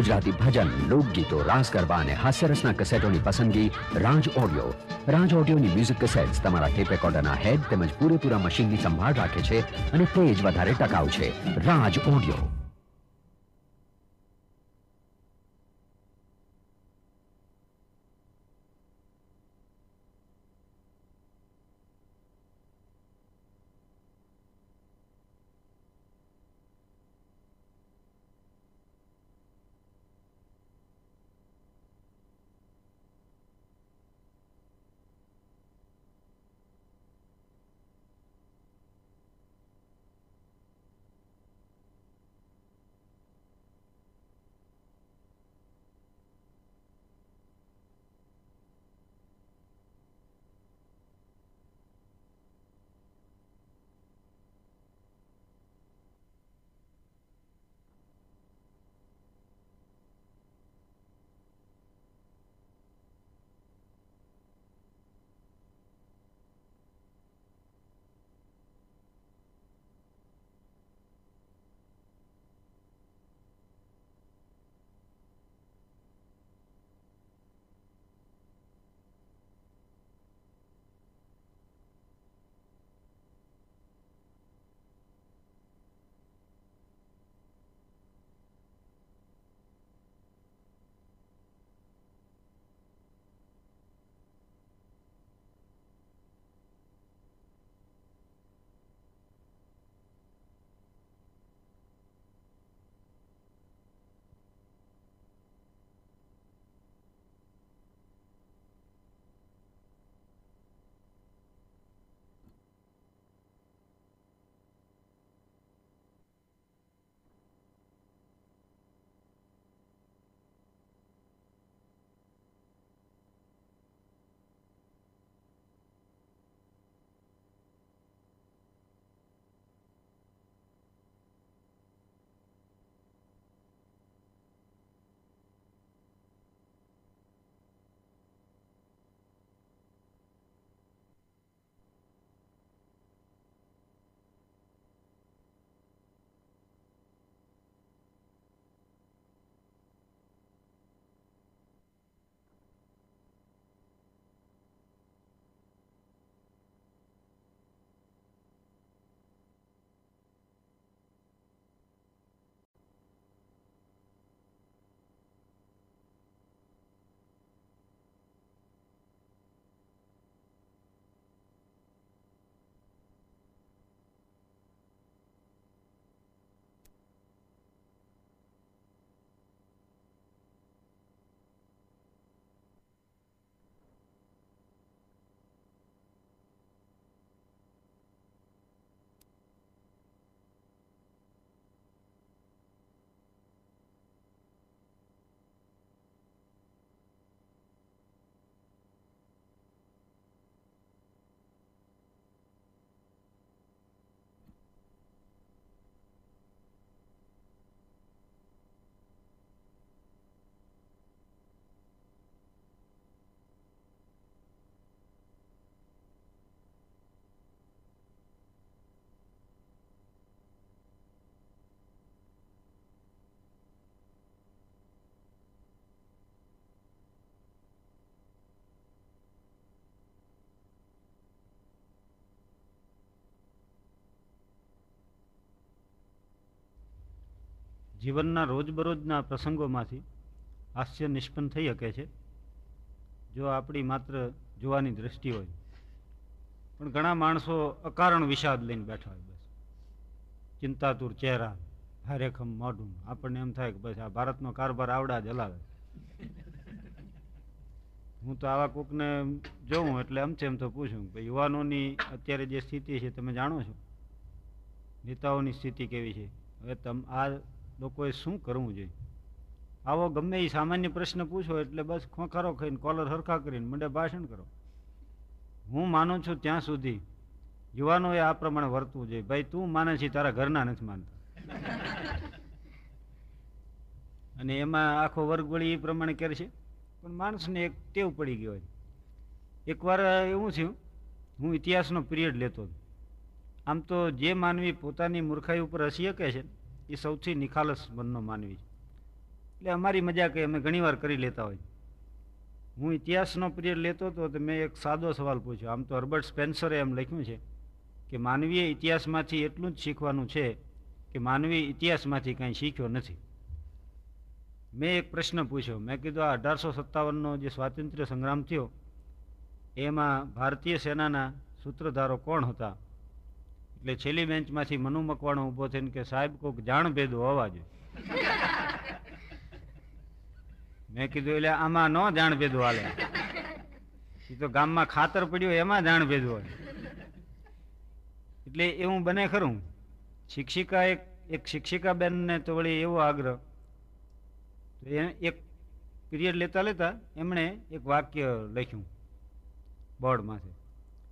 ગુજરાતી ભજન, લોકગીતો, રાસ ગરબા અને હાસ્યરસના કસેટોની પસંદગી રાજ ઓડિયો. રાજ ઓડિયોની મ્યુઝિક કસેટ્સ તમારા ટેપ રેકોર્ડરના હેડ તેમજ પૂરેપૂરા મશીનની સંભાળ રાખે છે અને તે જ વધારે ટકાઉ છે. રાજ ઓડિયો. જીવનના રોજબરોજના પ્રસંગોમાંથી હાસ્ય નિષ્પન્ન થઈ શકે છે, જો આપણી માત્ર જોવાની દ્રષ્ટિ હોય. પણ ઘણા માણસો અકારણ વિષાદ લઈને બેઠા હોય બસ. ચિંતાતુર ચહેરા, ભારેખમ મોઢું. આપણને એમ થાય કે બસ આ ભારતનો કારભાર આવડા જ હલાવે. હું તો આવા કોકને જોઉં એટલે આમ છે એમ તો પૂછું કે યુવાનોની અત્યારે જે સ્થિતિ છે, તમે જાણો છો? નેતાઓની સ્થિતિ કેવી છે? હવે તમ આ લોકોએ શું કરવું જોઈએ? આવો ગમે એ સામાન્ય પ્રશ્ન પૂછો એટલે બસ ખોખારો ખાઈને કોલર હરખા કરીને મંડે ભાષણ કરો. હું માનું છું ત્યાં સુધી યુવાનોએ આ પ્રમાણે વર્તવું જોઈએ. ભાઈ તું માને છે તારા ઘરના નથી માનતા. અને એમાં આખો વર્ગ વળી એ પ્રમાણે કરે છે. પણ માણસને એક ટેવ પડી ગયો હોય. એકવાર એવું થયું હું ઇતિહાસનો પિરિયડ લેતો. હતો આમ તો જે માનવી પોતાની મૂર્ખાઈ ઉપર હસી શકે છે એ સૌથી નિખાલસ મનનો માનવી છે. એટલે અમારી મજા કે અમે ઘણીવાર કરી લેતા હોય. હું ઇતિહાસનો પિરિયડ લેતો હતો તો મેં એક સાદો સવાલ પૂછ્યો. આમ તો હર્બર્ટ સ્પેન્સરે એમ લખ્યું છે કે માનવીએ ઇતિહાસમાંથી એટલું જ શીખવાનું છે કે માનવી ઇતિહાસમાંથી કાંઈ શીખ્યો નથી. મેં એક પ્રશ્ન પૂછ્યો. મેં કીધું, આ અઢારસો સત્તાવનનો જે સ્વાતંત્ર્ય સંગ્રામ થયો, એમાં ભારતીય સેનાના સૂત્રધારો કોણ હતા? એટલે છેલ્લી બેન્ચમાંથી મનુ મકવાણો ઊભો થઈને કે, સાહેબ, કોઈક જાણ ભેદો હોવા જોઈએ મેં કીધું, એટલે આમાં ન જાણ ભેદો હાલે. એ તો ગામમાં ખાતર પડ્યું એમાં જાણ ભેદો હોય. એટલે એવું બને ખરું. શિક્ષિકા એક એક શિક્ષિકા બેનને તો વળી એવો આગ્રહ. તો એ એક પીરિયડ લેતા લેતા એમણે એક વાક્ય લખ્યું બોર્ડમાંથી.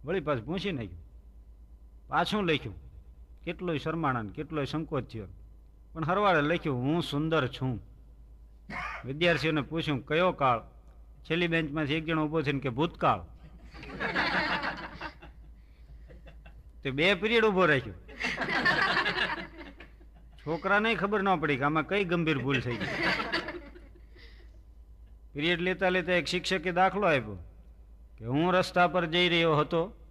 વળી પાછું પૂછી નાખ્યું. પાછું લખ્યું. કેટલોય શરમાણા કેટલોય સંકોચ થયો. પણ હરવાળે લખ્યું, હું સુંદર છું. વિદ્યાર્થીઓને પૂછ્યું, કયો કાળ? છેલ્લી બેન્ચમાંથી એક જણો ઊભો થઈને કે, ભૂતકાળ. તે બે પીરિયડ ઊભો રાખ્યો. છોકરાને ખબર ન પડી કે આમાં કઈ ગંભીર ભૂલ થઈ ગઈ. પીરિયડ લેતા લેતા એક શિક્ષકે દાખલો આપ્યો કે, હું રસ્તા પર જઈ રહ્યો હતો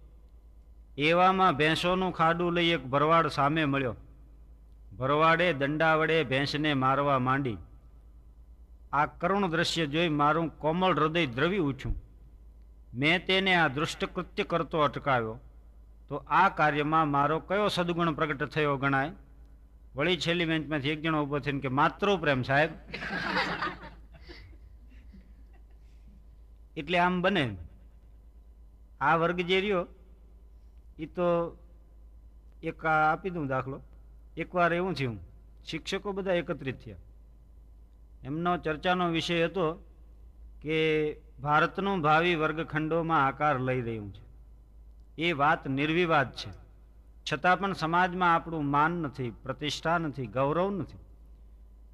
એવામાં ભેંસોનું ખાડું લઈ એક ભરવાડ સામે મળ્યો. ભરવાડે દંડા વડે ભેંસને મારવા માંડી. આ કરુણ દ્રશ્ય જોઈ મારું કોમળ હૃદય દ્રવી ઉઠ્યું. મેં તેને આ દૃષ્ટકૃત્ય કરતો અટકાવ્યો. તો આ કાર્યમાં મારો કયો સદગુણ પ્રગટ થયો ગણાય? વળી છેલ્લી બેન્ચમાંથી એક જણો ઊભો થઈને કે, માતૃ પ્રેમ, સાહેબ. એટલે આમ બને. આ વર્ગ જે રહ્યો એ તો એક આપી દઉં દાખલો. એકવાર એવું થયું, શિક્ષકો બધા એકત્રિત થયા. એમનો ચર્ચાનો વિષય હતો કે ભારતનું ભાવિ વર્ગખંડોમાં આકાર લઈ રહ્યું છે. એ વાત નિર્વિવાદ છે. છતાં પણ સમાજમાં આપણું માન નથી, પ્રતિષ્ઠા નથી, ગૌરવ નથી.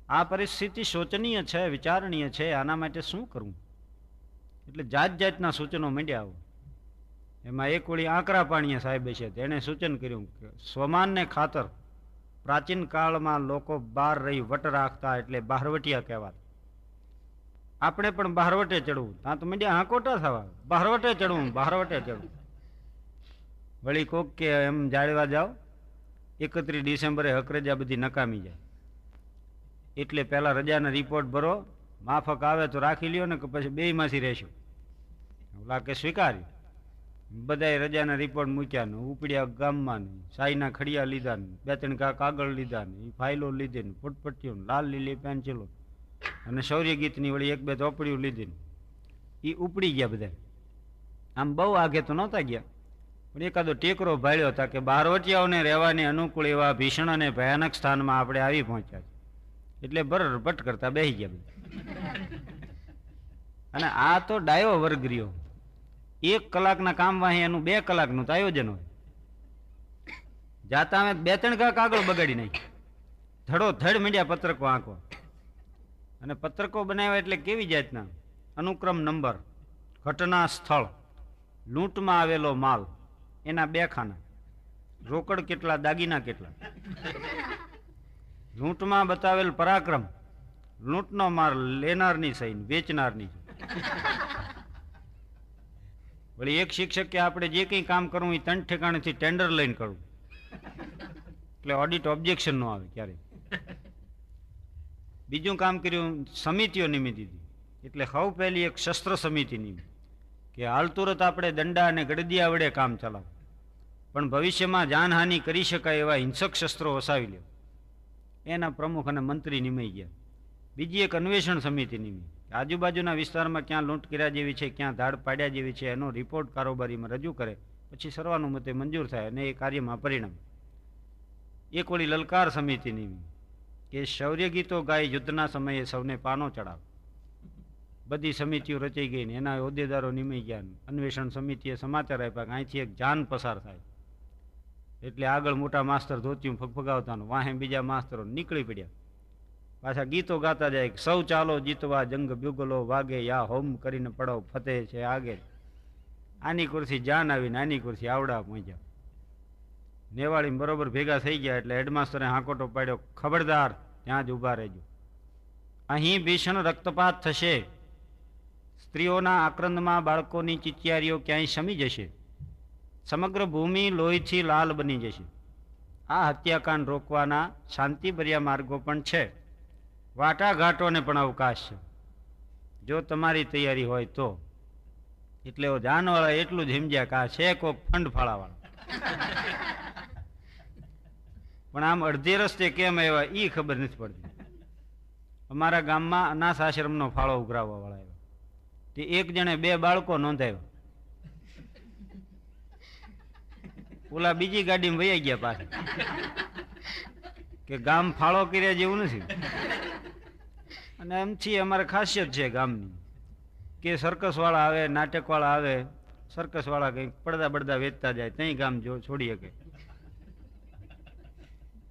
આ પરિસ્થિતિ શોચનીય છે, વિચારણીય છે, આના માટે શું કરવું? એટલે જાત જાતના સૂચનો માંડ્યા આવો. એમાં એક વળી આંકરા પાણીયા સાહેબે છે, તેણે સૂચન કર્યું કે સ્વમાનને ખાતર પ્રાચીન કાળમાં લોકો બહાર રહી વટ રાખતા એટલે બહારવટિયા કહેવાતા. આપણે પણ બહારવટે ચડવું. ત્યાં તો મીડિયા હાંકોટા થવા. બહારવટે ચડવું બહારવટે ચડવું. વળી કોક કે એમ જાળવા જાઓ, એકત્રીસ ડિસેમ્બરે હકરજા બધી નકામી જાય. એટલે પહેલાં રજાના રિપોર્ટ ભરો, માફક આવે તો રાખી લ્યો ને કે પછી બેયમાંથી રહેશું. ઓલા કે સ્વીકાર્યું. બધાએ રજાના રિપોર્ટ મૂક્યા ને ઉપડ્યા ગામમાં ને સાઈના ખડિયા લીધા ને બે ત્રણ કાગળ લીધા ને ફાઇલો લીધી ને ફૂટપટ્ટીઓ લાલ લીલી પેન્સિલો, અને શૌર્ય ગીતની વળી એક બે ચોપડીઓ લીધી ને એ ઉપડી ગયા બધા આમ બહુ આગે તો નહોતા ગયા, પણ એકાદો ટેકરો ભાળ્યો હતા કે બારવટિયાઓને રહેવાની અનુકૂળ એવા ભીષણ અને ભયાનક સ્થાનમાં આપણે આવી પહોંચ્યા છે એટલે બરર પટ કરતા બેસી ગયા બધા અને આ તો ડાયો વર્ગ રહ્યો. એક કલાકના કામ વાહી એનું બે કલાકનું તો આયોજન હોય. જાતા અમે બે ત્રણ કલાક આગળ બગાડી નાખી ધડો ધડ મીડિયા પત્રકો આંકવા અને પત્રકો બનાવ્યા એટલે કેવી જાતના? અનુક્રમ નંબર, ઘટના સ્થળ, લૂંટમાં આવેલો માલ, એના બે ખાના. રોકડ કેટલા, દાગીના કેટલા? લૂંટમાં બતાવેલ પરાક્રમ, લૂંટનો માર લેનારની સહી વેચનારની વળી એક શિક્ષકે આપણે જે કંઈ કામ કરવું એ ત્રણ ઠેકાણેથી ટેન્ડર લઈને કરવું. એટલે ઓડિટ ઓબ્જેક્શન ન આવે ક્યારે. બીજું કામ કર્યું, સમિતિઓ નિમી દીધી. એટલે સૌ પહેલી એક શસ્ત્ર સમિતિ નિમી કે હાલ તુરત આપણે દંડા અને ગડદિયા વડે કામ ચલાવો. પણ ભવિષ્યમાં જાનહાનિ કરી શકાય એવા હિંસક શસ્ત્રો વસાવી લ્યો એના પ્રમુખ અને મંત્રી નિમાઈ ગયા. બીજી એક અન્વેષણ સમિતિ નિમી આજુબાજુના વિસ્તારમાં ક્યાં લૂંટ કર્યા જેવી છે, ક્યાં ધાડ પાડ્યા જેવી છે, એનો રિપોર્ટ કારોબારીમાં રજૂ કરે, પછી સર્વાનુમતે મંજૂર થાય અને એ કાર્યમાં પરિણમે. એક વળી લલકાર સમિતિ નિમી કે શૌર્ય ગીતો ગાય યુદ્ધના સમયે સૌને પાનો ચડાવ. બધી સમિતિઓ રચાઈ ગઈ ને એના હોદ્દેદારો નિમી ગયા અન્વેષણ સમિતિએ સમાચાર આપ્યા કે અહીંથી એક જાન પસાર થાય. એટલે આગળ મોટા માસ્તર ધોતિયું ફગફગાવતાનું, વાહે બીજા માસ્તરો નીકળી પડ્યા. પાછા ગીતો ગાતા જાય સૌ ચાલો જીતવા જંગ બ્યુગલો વાગે, યા હોમ કરીને પડો ફતે છે આગે. આની કુર્સી જાન આવીને આની કુર્સી આવડા પહોંચ્યા નેવાળી બરોબર ભેગા થઈ ગયા એટલે હેડમાસ્ટરે હાંકોટો પાડ્યો, ખબરદાર, ત્યાં જ ઊભા રહેજો. અહીં ભીષણ રક્તપાત થશે. સ્ત્રીઓના આક્રંદમાં બાળકોની ચિચિયારીઓ ક્યાંય શમી જશે. સમગ્ર ભૂમિ લોહીથી લાલ બની જશે. આ હત્યાકાંડ રોકવાના શાંતિભર્યા માર્ગો પણ છે. વાટાઘાટોને પણ અવકાશ છે. જો તમારી તૈયારી હોય તો. એટલે જાનવાળા એટલું જ હિમજ્યા કે આ છે કોક ફંડ ફાળાવાળા. પણ આમ અડધે રસ્તે કેમ આવ્યા એ ખબર નથી પડતી. અમારા ગામમાં અનાથ આશ્રમનો ફાળો ઉઘરાવવા વાળા આવ્યો. તે એક જણે બે બાળકો નોંધાવ્યા. ઓલા બીજી ગાડીમાં વૈયા ગયા પાછા. કે ગામ ફાળો કર્યા જેવું નથી. અને એમથી અમારે ખાસિયત છે ગામની. કે સર્કસવાળા આવે, નાટકવાળા આવે સર્કસવાળા કંઈક પડદા બડદા વેચતા જાય ત્યાં ગામ જો છોડી શકે.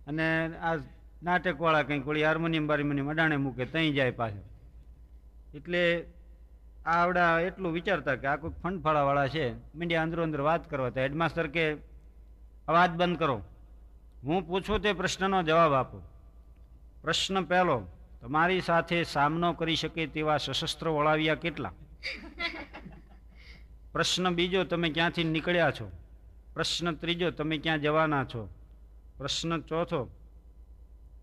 અને આ નાટકવાળા કંઈક વળી હાર્મોનિયમ, બાર્મોનિયમ અડાણે મૂકે ત્યાં જાય પાછળ એટલે આવડા એટલું વિચારતા કે આ કોઈ ફંડફાળાવાળા છે. મીડિયા અંદરો અંદર વાત કરવા તા હેડમાસ્ટર કે અવાજ બંધ કરો. હું પૂછું તે પ્રશ્નનો જવાબ આપો. પ્રશ્ન પહેલો તમારી સાથે સામનો કરી શકે તેવા સશસ્ત્ર વળાવ્યા કેટલા? પ્રશ્ન બીજો તમે ક્યાંથી નીકળ્યા છો? પ્રશ્ન ત્રીજો તમે ક્યાં જવાના છો? પ્રશ્ન ચોથો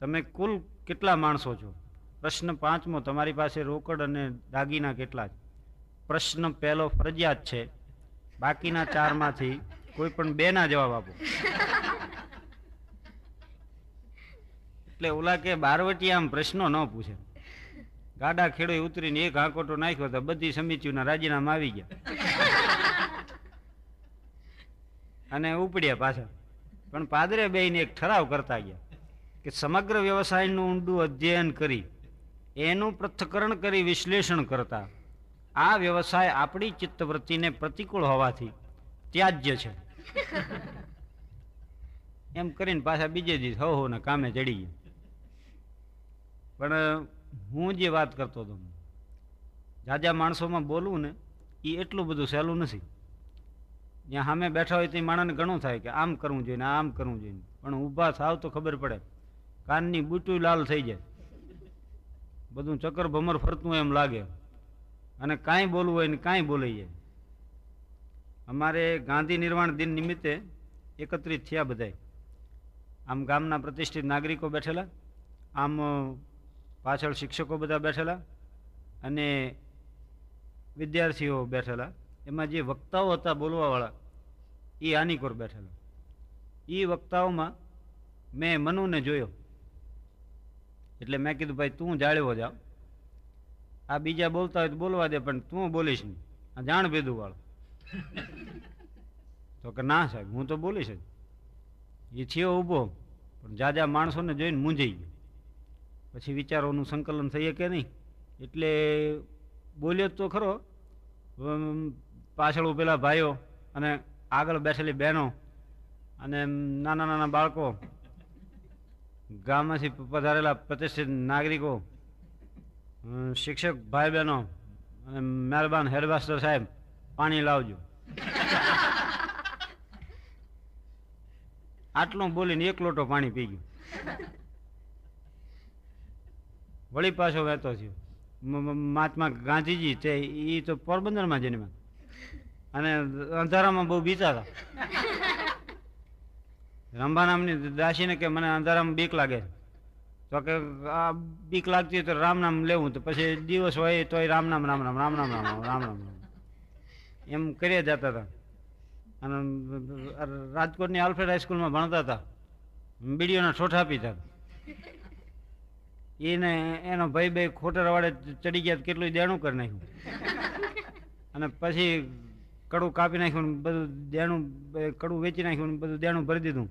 તમે કુલ કેટલા માણસો છો? પ્રશ્ન પાંચમો તમારી પાસે રોકડ અને દાગીના કેટલા પ્રશ્ન પહેલો ફરજિયાત છે. બાકીના ચારમાંથી કોઈ પણ બેના જવાબ આપો. એટલે ઓલા કે બારવટી આમ પ્રશ્નો ન પૂછે. ગાડા ખેડો ઉતરીને એક હાંકોટો નાખ્યો તો બધી સમિતિઓના રાજીનામા આવી ગયા. અને ઉપડ્યા પાછા પણ પાદરે બેહીને એક ઠરાવ કરતા ગયા કે સમગ્ર વ્યવસાયનું ઊંડું અધ્યયન કરી, એનું પૃથ્થકરણ કરી વિશ્લેષણ કરતા, આ વ્યવસાય આપણી ચિત્તવૃત્તિને પ્રતિકૂળ હોવાથી ત્યાજ્ય છે. એમ કરીને પાછા બીજે દિવસ હો ને કામે ચડી ગયા. પણ હું જે વાત કરતો હતો, જાજા માણસોમાં બોલવું ને એ એટલું બધું સહેલું નથી. જ્યાં સામે બેઠા હોય તે માણસને ઘણું થાય કે આમ કરવું જોઈએ ને આમ કરવું જોઈએ પણ ઊભા થાવ તો ખબર પડે. કાનની બુટું લાલ થઈ જાય. બધું ચક્કર ભમર ફરતું એમ લાગે. અને કાંઈ બોલવું હોય ને કાંઈ બોલાઈ જાય અમારે ગાંધી નિર્વાણ દિન નિમિત્તે એકત્રિત થયા બધાય. આમ ગામના પ્રતિષ્ઠિત નાગરિકો બેઠેલા. આમ પાછળ શિક્ષકો બધા બેઠેલા અને વિદ્યાર્થીઓ બેઠેલા. એમાં જે વક્તાઓ હતા બોલવાવાળા એ આનીકોર બેઠેલા. એ વક્તાઓમાં મેં મનુને જોયો. એટલે મેં કીધું ભાઈ તું જાળવો જાવ આ બીજા બોલતા હોય તો બોલવા દે પણ તું બોલીશ નહીં. આ જાણ ભેદું વાળો તો કે ના સાહેબ હું તો બોલીશ જ. એ થયો ઊભો પણ જાજા માણસોને જોઈને મૂંઝાઈ ગયો. પછી વિચારોનું સંકલન થઈએ કે નહીં? એટલે બોલ્યો તો ખરો. પાછળ ઉભેલા ભાઈઓ અને આગળ બેઠેલી બહેનો અને નાના નાના બાળકો. ગામમાંથી પધારેલા પ્રતિષ્ઠિત નાગરિકો શિક્ષક ભાઈ બહેનો અને મહેરબાન હેડમાસ્ટર સાહેબ, પાણી લાવજો. આટલું બોલીને એક લોટો પાણી પી ગયો. વળી પાછો વહેતો થયો. મહાત્મા ગાંધીજી તે એ તો પોરબંદરમાં જન્મ્યા. અને અંધારામાં બહુ બીતા હતા. રંભા નામની દાસીને કે મને અંધારામાં બીક લાગે તો કે, આ બીક લાગતી હોય તો રામ નામ લેવું, તો પછી દિવસ હોય તોય રામ નામ, રામ રામ રામ રામ રામ રામ નામ, રામ એમ કર્યા જતા હતા. અને રાજકોટની આલ્ફ્રેડ હાઈસ્કૂલમાં ભણતા હતા. બીડીઓના છોઠા પીતા હતા. એને એનો ભાઈ ભાઈ ખોટર વાળે ચડી ગયા કેટલું દેણું કરી નાખ્યું. અને પછી કડું કાપી નાખ્યું બધું દેણું કડું વેચી નાખ્યું બધું દેણું ભરી દીધું.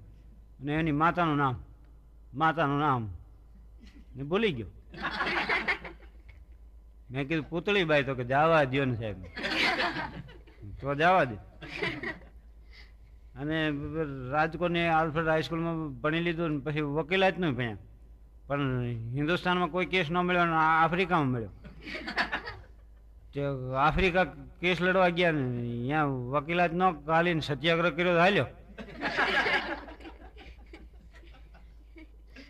અને એની માતાનું નામ માતાનું નામ. ને ભૂલી ગયો. મેં કીધું પૂતળી બાઈ તો કે, જવા દ્યો ને સાહેબ. તો જવા દે અને રાજકોટની આલ્ફ્રેડ હાઈસ્કૂલમાં ભણી લીધું ને પછી વકીલાતનું ભણ્યા. પણ હિન્દુસ્તાનમાં કોઈ કેસ ન મળ્યો અને આફ્રિકામાં મળ્યો. આફ્રિકા કેસ લડવા ગયા ને અહીંયા વકીલાત ન કાલીને સત્યાગ્રહ કર્યો તો હાલ્યો.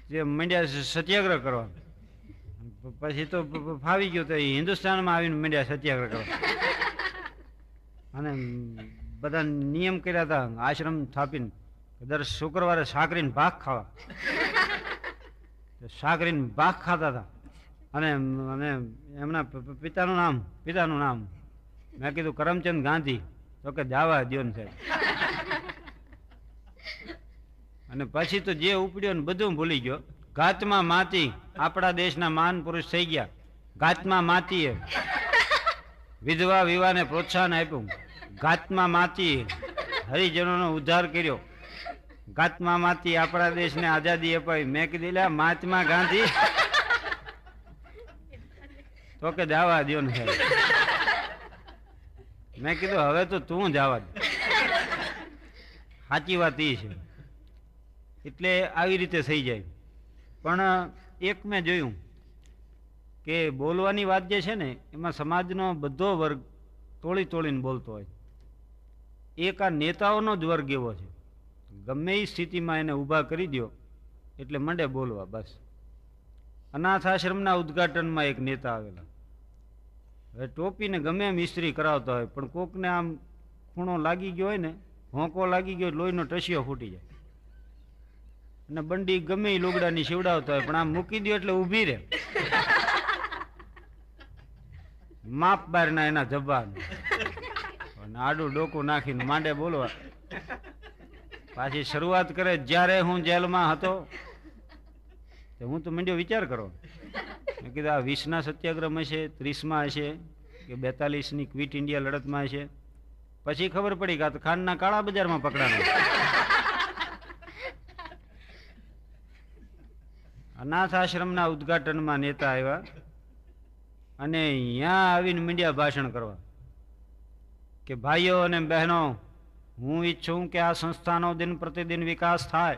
જે મંડ્યા સત્યાગ્રહ કરવા. પછી તો ફાવી ગયો તો હિન્દુસ્તાનમાં આવીને મંડ્યા સત્યાગ્રહ કરવા. અને બધા નિયમ કર્યા હતા આશ્રમ સ્થાપીને દર શુક્રવારે સાકરીને ભાગ ખાવા. તો સાકરીને ભાગ ખાતા હતા. અને અને એમના પિતાનું નામ પિતાનું નામ. મેં કીધું, કરમચંદ ગાંધી. તો કે જાવા દિયોન સાહેબ. અને પછી તો જે ઉપડ્યો ને બધું ભૂલી ગયો. ઘાતમાં માતી આપણા દેશના મહાન પુરુષ થઈ ગયા. ઘાતમાં માતીએ વિધવા વિવાહને પ્રોત્સાહન આપ્યું. ઘાતમાં માતીએ હરિજનોનો ઉદ્ધાર કર્યો. માતી આપણા દેશને આઝાદી અપાવી મેં કીધેલા "લ્યા, મહાત્મા ગાંધી. તો કે જવા દ્યો ને સાહેબ મેં કીધું હવે તો તું જવા દે સાચી વાત એ છે. એટલે આવી રીતે થઈ જાય. પણ એક મેં જોયું કે બોલવાની વાત જે છે ને એમાં સમાજનો બધો વર્ગ તોડી તોડીને બોલતો હોય. એક આ નેતાઓનો જ વર્ગ એવો છે. ગમે એ સ્થિતિમાં એને ઊભા કરી દો એટલે મંડે બોલવા, બસ. અનાથ આશ્રમના ઉદ્ઘાટનમાં એક નેતા આવેલા. હવે ટોપીને ગમે એમ ઇસ્ત્રી કરાવતા હોય, પણ કોકને આમ ખૂણો લાગી ગયો હોય ને, હોંકો લાગી ગયો લોહીનો ટસિયો ફૂટી જાય. અને બંડી ગમે એ લુગડાની સીવડાવતા હોય, પણ આમ મૂકી દો એટલે ઊભી રહે. માપ બારના એના જબાન અને આડું ડોકું નાખીને માંડે બોલવા. પાછી શરૂઆત કરે જ્યારે હું જેલમાં હતો, તો હું તો મંડ્યો વિચાર કરો. મેં કીધું, આ વીસના સત્યાગ્રહમાં હશે, ત્રીસમાં હશે, કે બેતાલીસની ક્વિટ ઇન્ડિયા લડતમાં હશે. પછી ખબર પડી કે આ તો ખાંડના કાળા બજારમાં પકડાનો અનાથ આશ્રમના ઉદ્ઘાટનમાં નેતા આવ્યા અને અહીંયા આવીને મીડિયા ભાષણ કરવા કે ભાઈઓ અને બહેનો હું ઈચ્છું કે આ સંસ્થાનો દિન પ્રતિદિન વિકાસ થાય.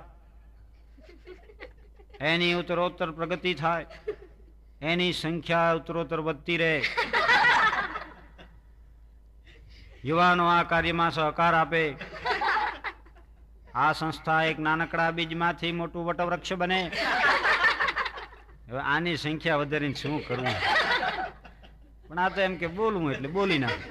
એની ઉત્તરોત્તર પ્રગતિ થાય. એની સંખ્યા ઉત્તરોત્તર વધતી રહે. યુવાનો આ કાર્યમાં સહકાર આપે. આ સંસ્થા એક નાનકડા બીજમાંથી મોટું વટવૃક્ષ બને. આની સંખ્યા વધારીને શું કરવું પણ આ તો એમ કે બોલવું એટલે બોલી નાખ.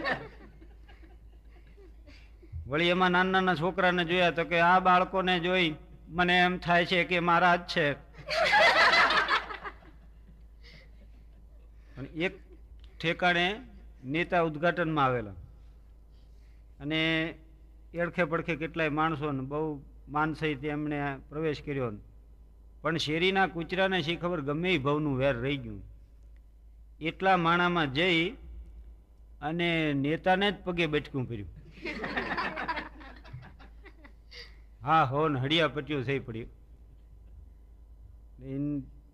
વળી એમાં નાના નાના છોકરાને જોયા તો કે આ બાળકોને જોઈ મને એમ થાય છે કે મારા જ છે. એક ઠેકાણે નેતા ઉદ્ઘાટનમાં આવેલા. અને એડખે પડખે કેટલાય માણસોને બહુ બહુ સહિત એમણે પ્રવેશ કર્યો. પણ શેરીના કૂચરાને શી ખબર? ગમે એ ભવનું વેર રહી ગયું. એટલા માણામાં જઈ અને નેતાને જ પગે બેઠકું કર્યું હા હો ને હડિયા પટ્યું થઈ પડ્યું.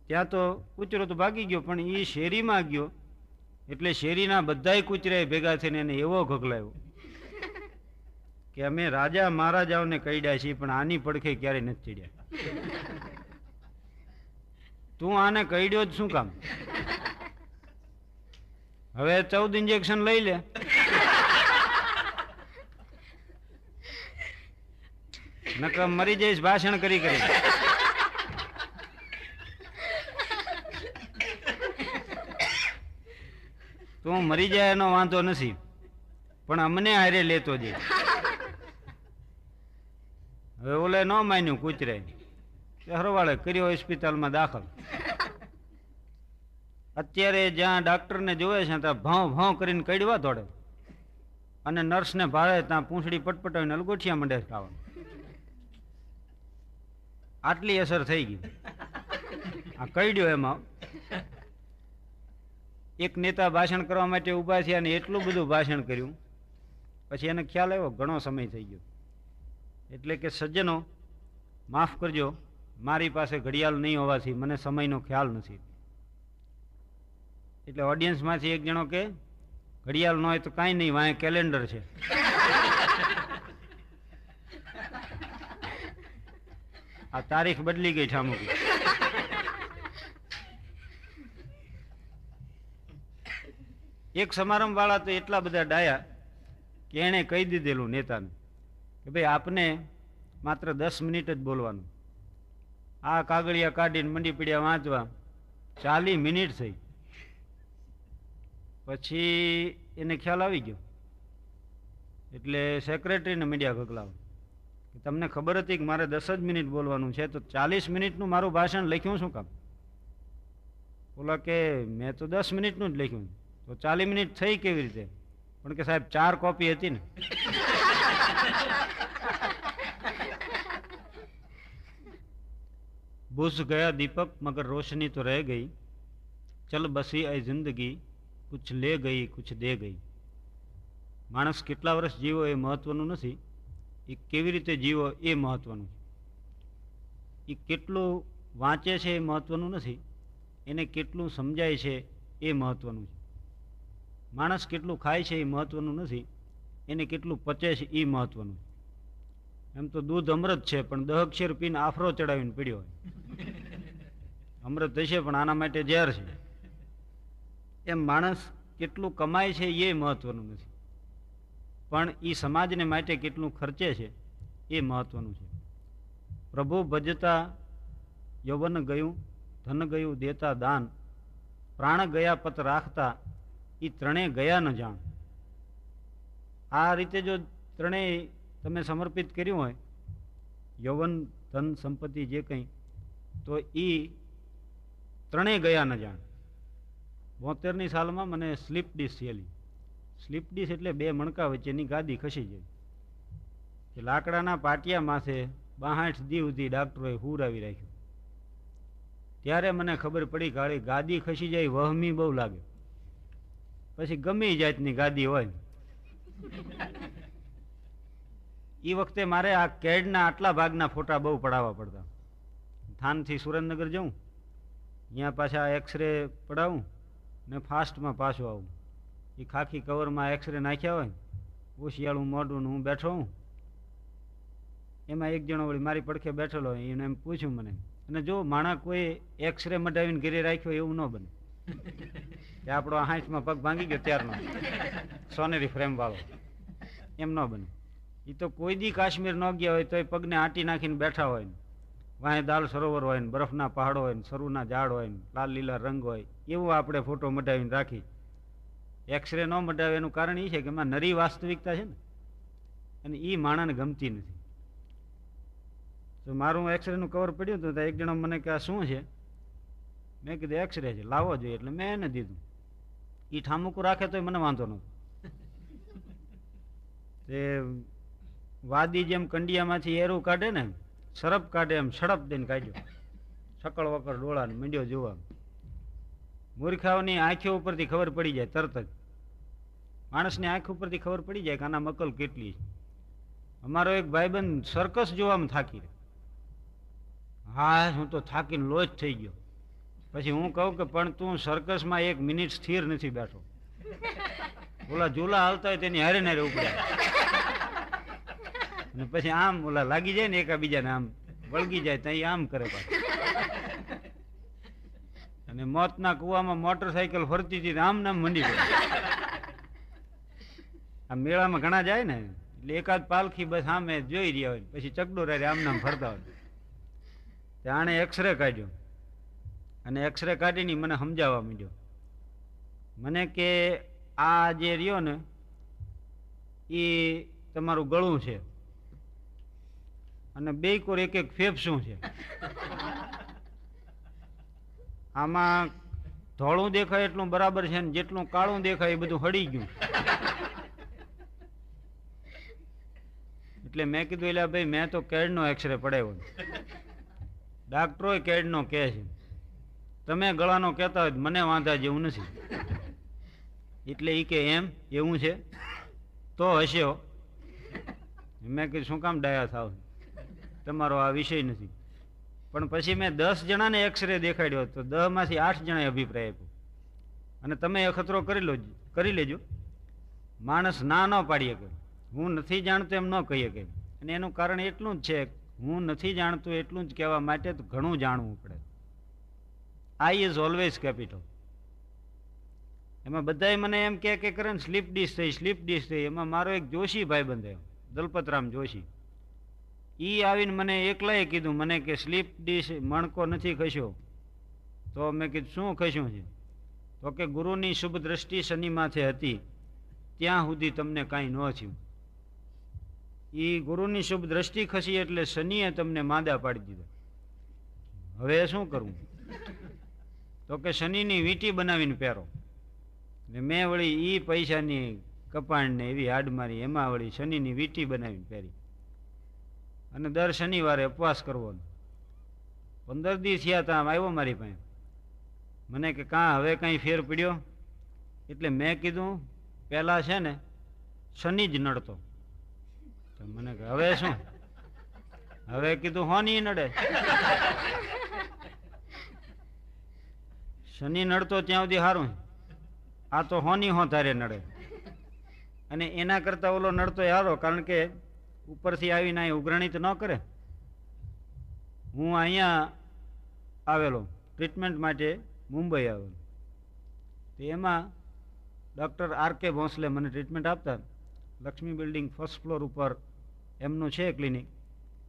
ત્યાં તો કૂચરો તો ભાગી ગયો, પણ એ શેરીમાં ગયો. એટલે શેરીના બધાય કૂતરાએ ભેગા થઈને એને એવો ઘગલાયો કે અમે રાજા મહારાજાઓને કહીડ્યા છીએ, પણ આની પડખે ક્યારેય નથી ચડ્યા. તું આને કહીડ્યો જ શું કામ? હવે ચૌદ ઇન્જેક્શન લઈ લે. નકર મરી જઈશ, ભાષણ કરી કરી. તું મરી જાય એનો વાંધો નથી, પણ અમને હારે લેતો જે હવે ઓલે ન માન્યું કૂતરે હરવાળે કર્યો હોસ્પિટલમાં દાખલ. અત્યારે જ્યાં ડાક્ટરને જોવે છે, ત્યાં ભાવ ભાવ કરીને કડવા દોડે. અને નર્સને ભાવે ત્યાં પૂંછડી પટપટાવીને અલગોઠિયા મંડે ખાવાનું. આટલી અસર થઈ ગઈ. આ કઈડ્યો એમાં. એક નેતા ભાષણ કરવા માટે ઊભા થયા અને એટલું બધું ભાષણ કર્યું. પછી એને ખ્યાલ આવ્યો, ઘણો સમય થઈ ગયો. એટલે કે સજ્જનો, માફ કરજો, મારી પાસે ઘડિયાળ નહીં હોવાથી મને સમયનો ખ્યાલ નથી. એટલે ઓડિયન્સમાંથી એક જણો કે, ઘડિયાળ ન હોય તો કાંઈ નહીં, વાંહે કેલેન્ડર છે. આ તારીખ બદલી ગઈ ઠામુકી એક સમારંભ વાળા તો એટલા બધા ડાયા કે એણે કહી દીધેલું નેતાને કે ભાઈ આપને માત્ર દસ મિનિટ જ બોલવાનું. આ કાગળિયા કાઢીને મંડી પીડ્યા વાંચવા ચાલી મિનિટ થઈ. પછી એને ખ્યાલ આવી ગયો. એટલે સેક્રેટરીને મીડિયા ગગલાવ. તમને ખબર હતી કે મારે દસ જ મિનિટ બોલવાનું છે તો ચાલીસ મિનિટનું મારું ભાષણ લખ્યું શું કામ? બોલા કે મેં તો દસ મિનિટનું જ લખ્યું તો ચાલીસ મિનિટ થઈ કેવી રીતે? પણ કે સાહેબ ચાર કોપી હતી ને. બુઝ ગયા દીપક મગર રોશની તો રહે ગઈ. ચલ બસી એ જિંદગી કુછ લે ગઈ કુછ દે ગઈ. માણસ કેટલા વર્ષ જીવો એ મહત્વનું નથી. એ કેવી રીતે જીવો એ મહત્વનું છે. એ કેટલું વાંચે છે એ મહત્વનું નથી એને કેટલું સમજાય છે એ મહત્વનું છે. માણસ કેટલું ખાય છે એ મહત્વનું નથી એને કેટલું પચે છે એ મહત્વનું છે. એમ તો દૂધ અમૃત છે પણ દહ અક્ષર પીને આફરો ચડાવીને પીડ્યો હોય. અમૃત હશે પણ આના માટે ઝેર છે. એમ માણસ કેટલું કમાય છે એ મહત્વનું નથી. પણ એ સમાજને માટે કેટલું ખર્ચે છે એ મહત્વનું છે. પ્રભુ ભજતા યૌવન ગયું, ધન ગયું, દેતા દાન. પ્રાણ ગયા પત રાખતા એ ત્રણેય ગયા ન જાણ. આ રીતે જો ત્રણેય તમે સમર્પિત કર્યું હોય, યૌવન, ધન, સંપત્તિ જે કંઈ, તો એ ત્રણેય ગયા ન જાણ. બોતેરની સાલમાં મને સ્લીપ ડિસ થયેલી. સ્લીપ ડિશ એટલે બે મણકા વચ્ચેની ગાદી ખસી જાય. લાકડાના પાટિયા માથે બાહાઠ દી સુધી ડાક્ટરોએ હુરાવી રાખ્યું. ત્યારે મને ખબર પડી કે ગાદી ખસી જાય વહમી બહુ લાગે. પછી ગમે જાતની ગાદી હોય એ વખતે મારે આ કેડના આટલા ભાગના ફોટા બહુ પડાવવા પડતા. થાનથી સુરેન્દ્રનગર જઉં ત્યાં પાછા એક્સરે પડાવું ને ફાસ્ટમાં પાછું આવું. એ ખાખી કવરમાં એક્સરે નાખ્યા હોય ઓશિયાળું મોઢું હું બેઠો હું. એમાં એક જણો વળી મારી પડખે બેઠેલો હોય, એને એમ પૂછ્યું મને, અને જો માણા કોઈ એક્સરે મટાવીને ઘેરે રાખ્યો એવું ન બને. કે આપણો હાંસમાં પગ ભાંગી ગયો ત્યારનો. સોનેરી ફ્રેમ વાળો. એમ ન બને. એ તો કોઈ દી કાશ્મીર ન ગયા હોય તો એ પગને આંટી નાખીને બેઠા હોય ને. વાંહે દાલ સરોવર હોય ને, બરફના પહાડો હોય ને, સરુના ઝાડ હોય ને, લાલ લીલા રંગ હોય, એવું આપણે ફોટો મટાવીને રાખી. એક્સરે ન મટાવે એનું કારણ એ છે કે એમાં નરી વાસ્તવિકતા છે ને. અને એ માણાને ગમતી નથી. તો મારું એક્સરેનું કવર પડ્યું હતું તો એક જણો મને કે, આ શું છે? મેં કીધું એક્સરે છે લાવવો જોઈએ. એટલે મેં એને દીધું. એ ઠામુકું રાખે તો મને વાંધો નહોતો. તે વાદી જેમ કંડિયામાંથી એરું કાઢે ને, સરપ કાઢે એમ, સડપ દઈને કાઢ્યો. સકળ વકળ ડોળાને મંડ્યો જોવા. મૂર્ખાઓની આંખો ઉપરથી ખબર પડી જાય તરત જ. માણસની આંખ ઉપરથી ખબર પડી જાય કે આના મકલ કેટલી અમારો એક ભાઈબંધ સર્કસ જોવામાં થાકી હા, હું તો થાકીને લોચ થઈ ગયો. પછી હું કહું કે પણ તું સર્કસમાં એક મિનિટ સ્થિર નથી બેઠો. ઓલા ઝૂલા હાલતા હોય તેની હારે નારે ઉપડ્યા અને પછી આમ ઓલા લાગી જાય ને એકાબીજાને આમ વળગી જાય ત્યાં આમ કરે પાછું. અને મોતના કૂવામાં મોટરસાયકલ ફરતી હતી આમ નામ મંડી ગઈ આ મેળામાં ઘણા જાય ને, એટલે એકાદ પાલખી બસ સામે જોઈ રહ્યા હોય પછી ચકડો રે આમ નામ ફરતા હોય. આણે એક્સરે કાઢ્યો. અને એક્સરે કાઢીને મને સમજાવવા માંડ્યો. મને કે, આ જે રહ્યો ને, એ તમારું ગળું છે. અને બે કોર એક એક ફેફસું છે. આમાં ધોળું દેખાય એટલું બરાબર છે ને જેટલું કાળું દેખાય એ બધું હળી ગયું. એટલે મેં કીધું એટલે ભાઈ, મેં તો કેડનો એક્સરે પડાવ્યો ડાક્ટરોય કેડનો કહે છે, તમે ગળાનો કહેતા હોય મને વાંધા જેવું નથી. એટલે એ કે, એમ? એવું છે? તો હશે મેં કીધું, શું કામ ડાયા થાવ? તમારો આ વિષય નથી. પણ પછી મેં દસ જણાને એક્સરે દેખાડ્યો તો દહમાંથી આઠ જણાએ અભિપ્રાય આપ્યો. અને તમે એ ખતરો કરી લો કરી લેજો. માણસ ના ન પાડી શકે હું નથી જાણતો એમ ન કહી શકે અને એનું કારણ એટલું જ છે હું નથી જાણતો એટલું જ કહેવા માટે તો ઘણું જાણવું પડે. આઈ ઇઝ ઓલવેઝ કેપિટલ એમાં બધાય મને એમ કહે કે કરે ને સ્લીપ ડિશ થઈ સ્લીપ ડિશ થઈ. એમાં મારો એક જોશી ભાઈ બંધ દલપતરામ જોશી. ઈ આવીને મને એકલાએ કીધું, મને કે સ્લીપ ડીશ મણકો નથી ખસ્યો તો મેં કીધું, શું ખસ્યું છે તો કે, ગુરુની શુભ દ્રષ્ટિ શનિ માથે હતી, ત્યાં સુધી તમને કાંઈ ન થયું. એ ગુરુની શુભ દ્રષ્ટિ ખસી એટલે શનિએ તમને માદા પાડી દીધા. હવે શું કરવું તો કે, શનિની વીંટી બનાવીને પહેરો. ને મેં વળી એ પૈસાની કપાણને એવી હાડ મારી, એમાં વળી શનિની વીંટી બનાવીને પહેરી. અને દર શનિવારે ઉપવાસ કરવો પંદર દી થયા ત્યાં આવ્યો મારી પાસે. મને કે, કાં હવે કાંઈ ફેર પડ્યો? એટલે મેં કીધું, પહેલાં છે ને, શનિ જ નડતો. તો મને કે, હવે શું? હવે કીધું, હોની નડે. શનિ નડતો ત્યાં સુધી સારું આ તો હોની હો તારે નડે. અને એના કરતાં ઓલો નડતો હારો, કારણ કે ઉપરથી આવીને અહીં ઉઘરાણી ન કરે. હું અહીંયા આવેલો ટ્રીટમેન્ટ માટે મુંબઈ આવેલો. તો એમાં ડૉક્ટર આર કે ભોંસલે મને ટ્રીટમેન્ટ આપતા. લક્ષ્મી બિલ્ડિંગ ફર્સ્ટ ફ્લોર ઉપર એમનું છે ક્લિનિક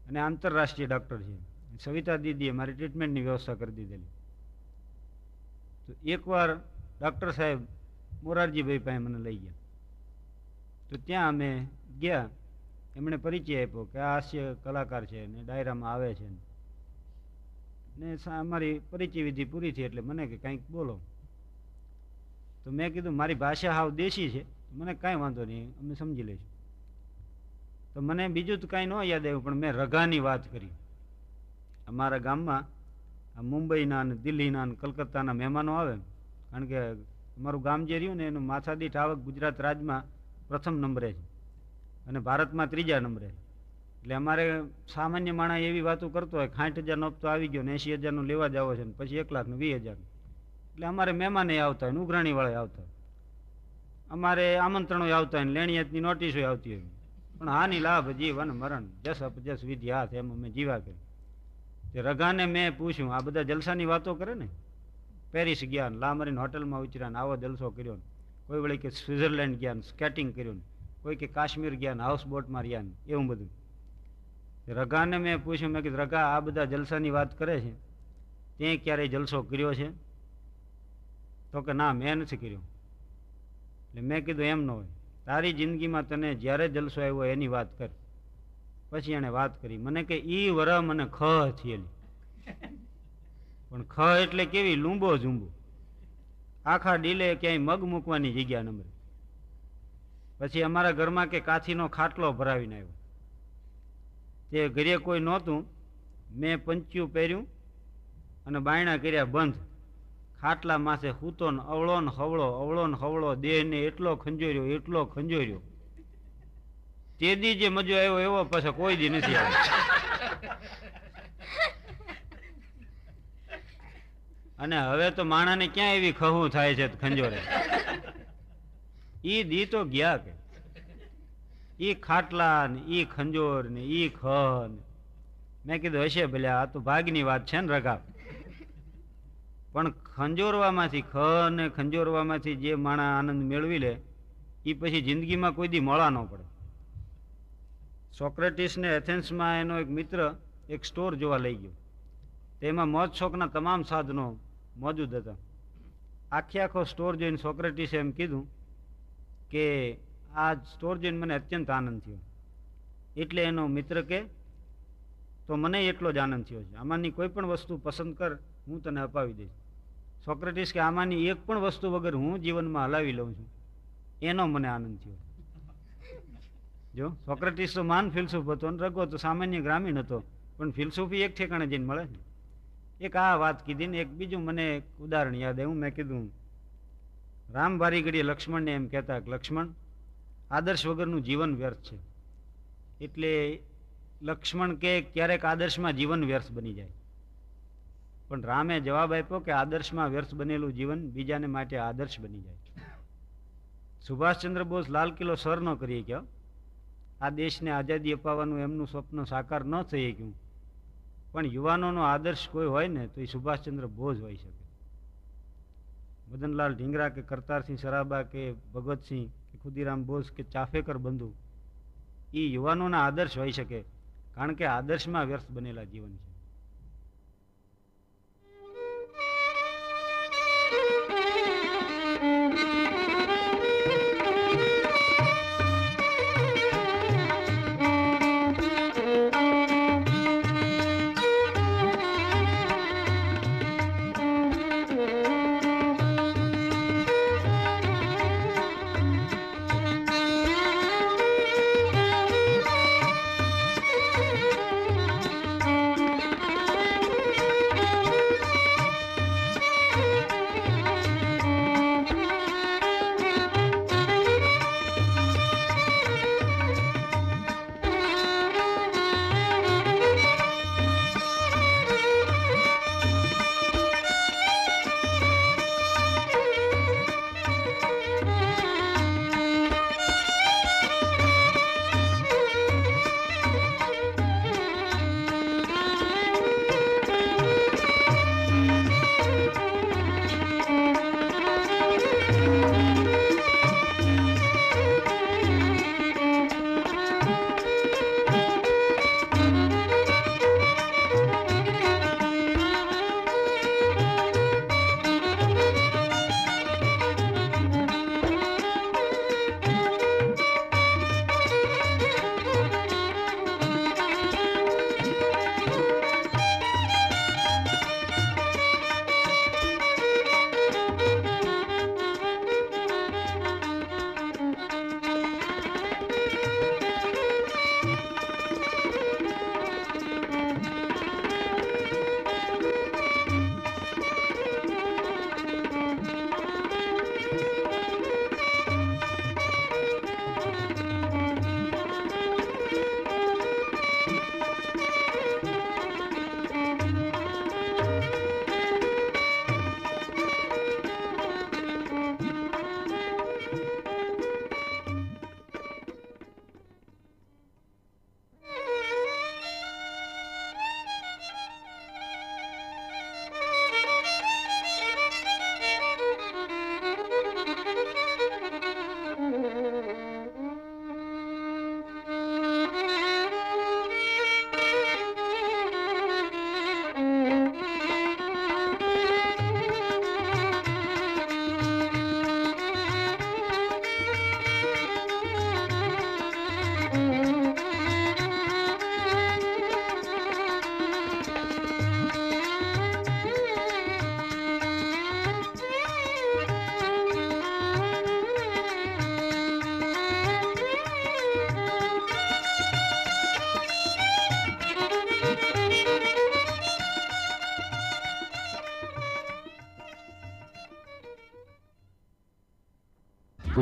અને આંતરરાષ્ટ્રીય ડૉક્ટર છે. સવિતા દીદીએ મારી ટ્રીટમેન્ટની વ્યવસ્થા કરી દીધેલી. તો એકવાર ડૉક્ટર સાહેબ મોરારજીભાઈ પાસે મને લઈ ગયા. તો ત્યાં અમે ગયા. એમણે પરિચય આપ્યો કે આ હાસ્ય કલાકાર છે ને ડાયરામાં આવે છે ને. અમારી પરિચય વિધિ પૂરી થઈ એટલે મને કે કંઈક બોલો. તો મેં કીધું, મારી ભાષા હાવ દેશી છે મને કાંઈ વાંધો નહીં, અમે સમજી લઈશું. તો મને બીજું તો કાંઈ ન યાદ આવ્યું, પણ મેં રઘાની વાત કરી. અમારા ગામમાં આ મુંબઈના અને દિલ્હીના અને કલકત્તાના મહેમાનો આવે, કારણ કે અમારું ગામ જે રહ્યું ને એનું માથાદીઠ આવક ગુજરાત રાજમાં પ્રથમ નંબરે છે. અને ભારતમાં ત્રીજા નંબરે. એટલે અમારે સામાન્ય માણસ એવી વાતો કરતો હોય સાઠ હજારનો હપ્તો આવી ગયો ને એંશી હજારનો લેવા જાવ છે ને પછી એક લાખનું વીસ હજાર એટલે અમારે મહેમાને આવતા હોય ઉઘરાણીવાળા આવતા અમારે આમંત્રણો આવતા હોય ને, લેણિયતની નોટિસો આવતી હોય. પણ હાની, લાભ, જીવન, મરણ જસ અપજસ વિધિ, હાથ, એમ અમે જીવા કરી તે રઘાને મેં પૂછ્યું, આ બધા જલસાની વાતો કરે ને? પેરિસ ગયા લામરીન હોટલમાં ઉતર્યા આવો જલસો કર્યો ને. કોઈ વળી કે સ્વિટ્ઝરલેન્ડ ગયા સ્કેટિંગ કર્યું ને. કોઈ કે કાશ્મીર ગયા ને હાઉસ બોટમાં રહ્યા ને, એવું બધું. રઘાને મેં પૂછ્યું, મેં કીધું, રઘા, આ બધા જલસાની વાત કરે છે? તે ક્યારેય જલસો કર્યો છે? તો કે, ના, મેં નથી કર્યો. એટલે મેં કીધું, એમ ન હોય. તારી જિંદગીમાં તને જ્યારે જલસો આવ્યો એની વાત કર. પછી એણે વાત કરી. મને કે, ઈ વરા મને ખ થયેલી. પણ ખ એટલે કેવી? લૂંબો ઝૂંબો. આખા ડીલે ક્યાંય મગ મૂકવાની જગ્યા નંબરે પછી અમારા ઘરમાં કે કાથીનો ખાટલો ભરાવીને આવ્યો. તે ઘરે કોઈ નહોતું. મેં પંચ્યું પહેર્યું અને બાયણા કર્યા બંધ. ખાટલા માથે હૂતો ને અવળો ને હવળો, અવળો ને હવળો, દેહને એટલો ખંજોર્યો એટલો ખંજોર્યો. તે દી જે મજો આવ્યો એવો પાછો કોઈ દી નથી આવ્યો. અને હવે તો માણાને ક્યાં એવી ખહું થાય છે ખંજોરે? ઈ દી તો ગયા કે? ઈ ખાટલા ને, ઈ ખંજોર ને, ઈ ખ મેં કીધું, હશે ભલે, આ તો ભાગની વાત છે ને રગા પણ ખંજોરવામાંથી ખ ને ખંજોરવામાંથી જે માણા આનંદ મેળવી લે એ પછી જિંદગીમાં કોઈ દી મળા ન પડે. સોક્રેટિસને એથેન્સમાં એનો એક મિત્ર એક સ્ટોર જોવા લઈ ગયો. તેમાં મોજ શોખના તમામ સાધનો મોજૂદ હતા. આખે આખો સ્ટોર જોઈને સોક્રેટિસે એમ કીધું કે આ સ્ટોર જોઈને મને અત્યંત આનંદ થયો. એટલે એનો મિત્ર કે, તો મને એટલો જ આનંદ થયો છે. આમાંની કોઈ પણ વસ્તુ પસંદ કર, હું તને અપાવી દઈશ. સોક્રેટિસ કે, આમાંની એક પણ વસ્તુ વગર હું જીવનમાં હલાવી લઉં છું. એનો મને આનંદ થયો. જો, સોક્રેટિસ તો માન ફિલસૂફ હતો અને રગો તો સામાન્ય ગ્રામીણ હતો, પણ ફિલસૂફી એક ઠેકાણે જઈને મળે એક આ વાત કીધી ને એક બીજું મને એક ઉદાહરણ યાદ આવ્યું. મેં કીધું રામ ઘડીએ લક્ષ્મણને એમ કહેતા કે, લક્ષ્મણ, આદર્શ વગરનું જીવન વ્યર્થ છે. એટલે લક્ષ્મણ કે ક્યારેક આદર્શમાં જીવન વ્યર્થ બની જાય. પણ રામે જવાબ આપ્યો કે, આદર્શમાં વ્યર્થ બનેલું જીવન બીજાને માટે આદર્શ બની જાય. સુભાષચંદ્ર બોઝ લાલ કિલ્લો સર ન કરી શક્યા આ દેશને આઝાદી અપાવવાનું એમનું સ્વપ્ન સાકાર ન થઈ શક્યું પણ યુવાનોનો આદર્શ કોઈ હોય ને, તો એ સુભાષચંદ્ર બોઝ હોઈ શકે. મદનલાલ ઢીંગરા કે કરતારસિંહ સરાબા કે ભગતસિંહ કે ખુદીરામ બોઝ કે ચાફેકર બંધુ એ યુવાનોના આદર્શ હોઈ શકે, કારણ કે આદર્શમાં વ્યર્થ બનેલા જીવન છે.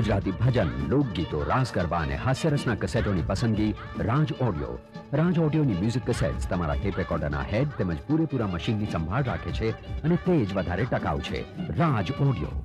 ગુજરાતી ભજન, લોકગીતો રાસ ગરબા અને હાસ્યરસના કસેટોની પસંદગી રાજ ઓડિયો. રાજ ઓડિયોની મ્યુઝિક કસેટ્સ તમારા ટેપ રેકોર્ડરના હેડ તેમજ પૂરેપૂરા મશીનની સંભાળ રાખે છે અને તે જ વધારે ટકાઉ છે. રાજ ઓડિયો.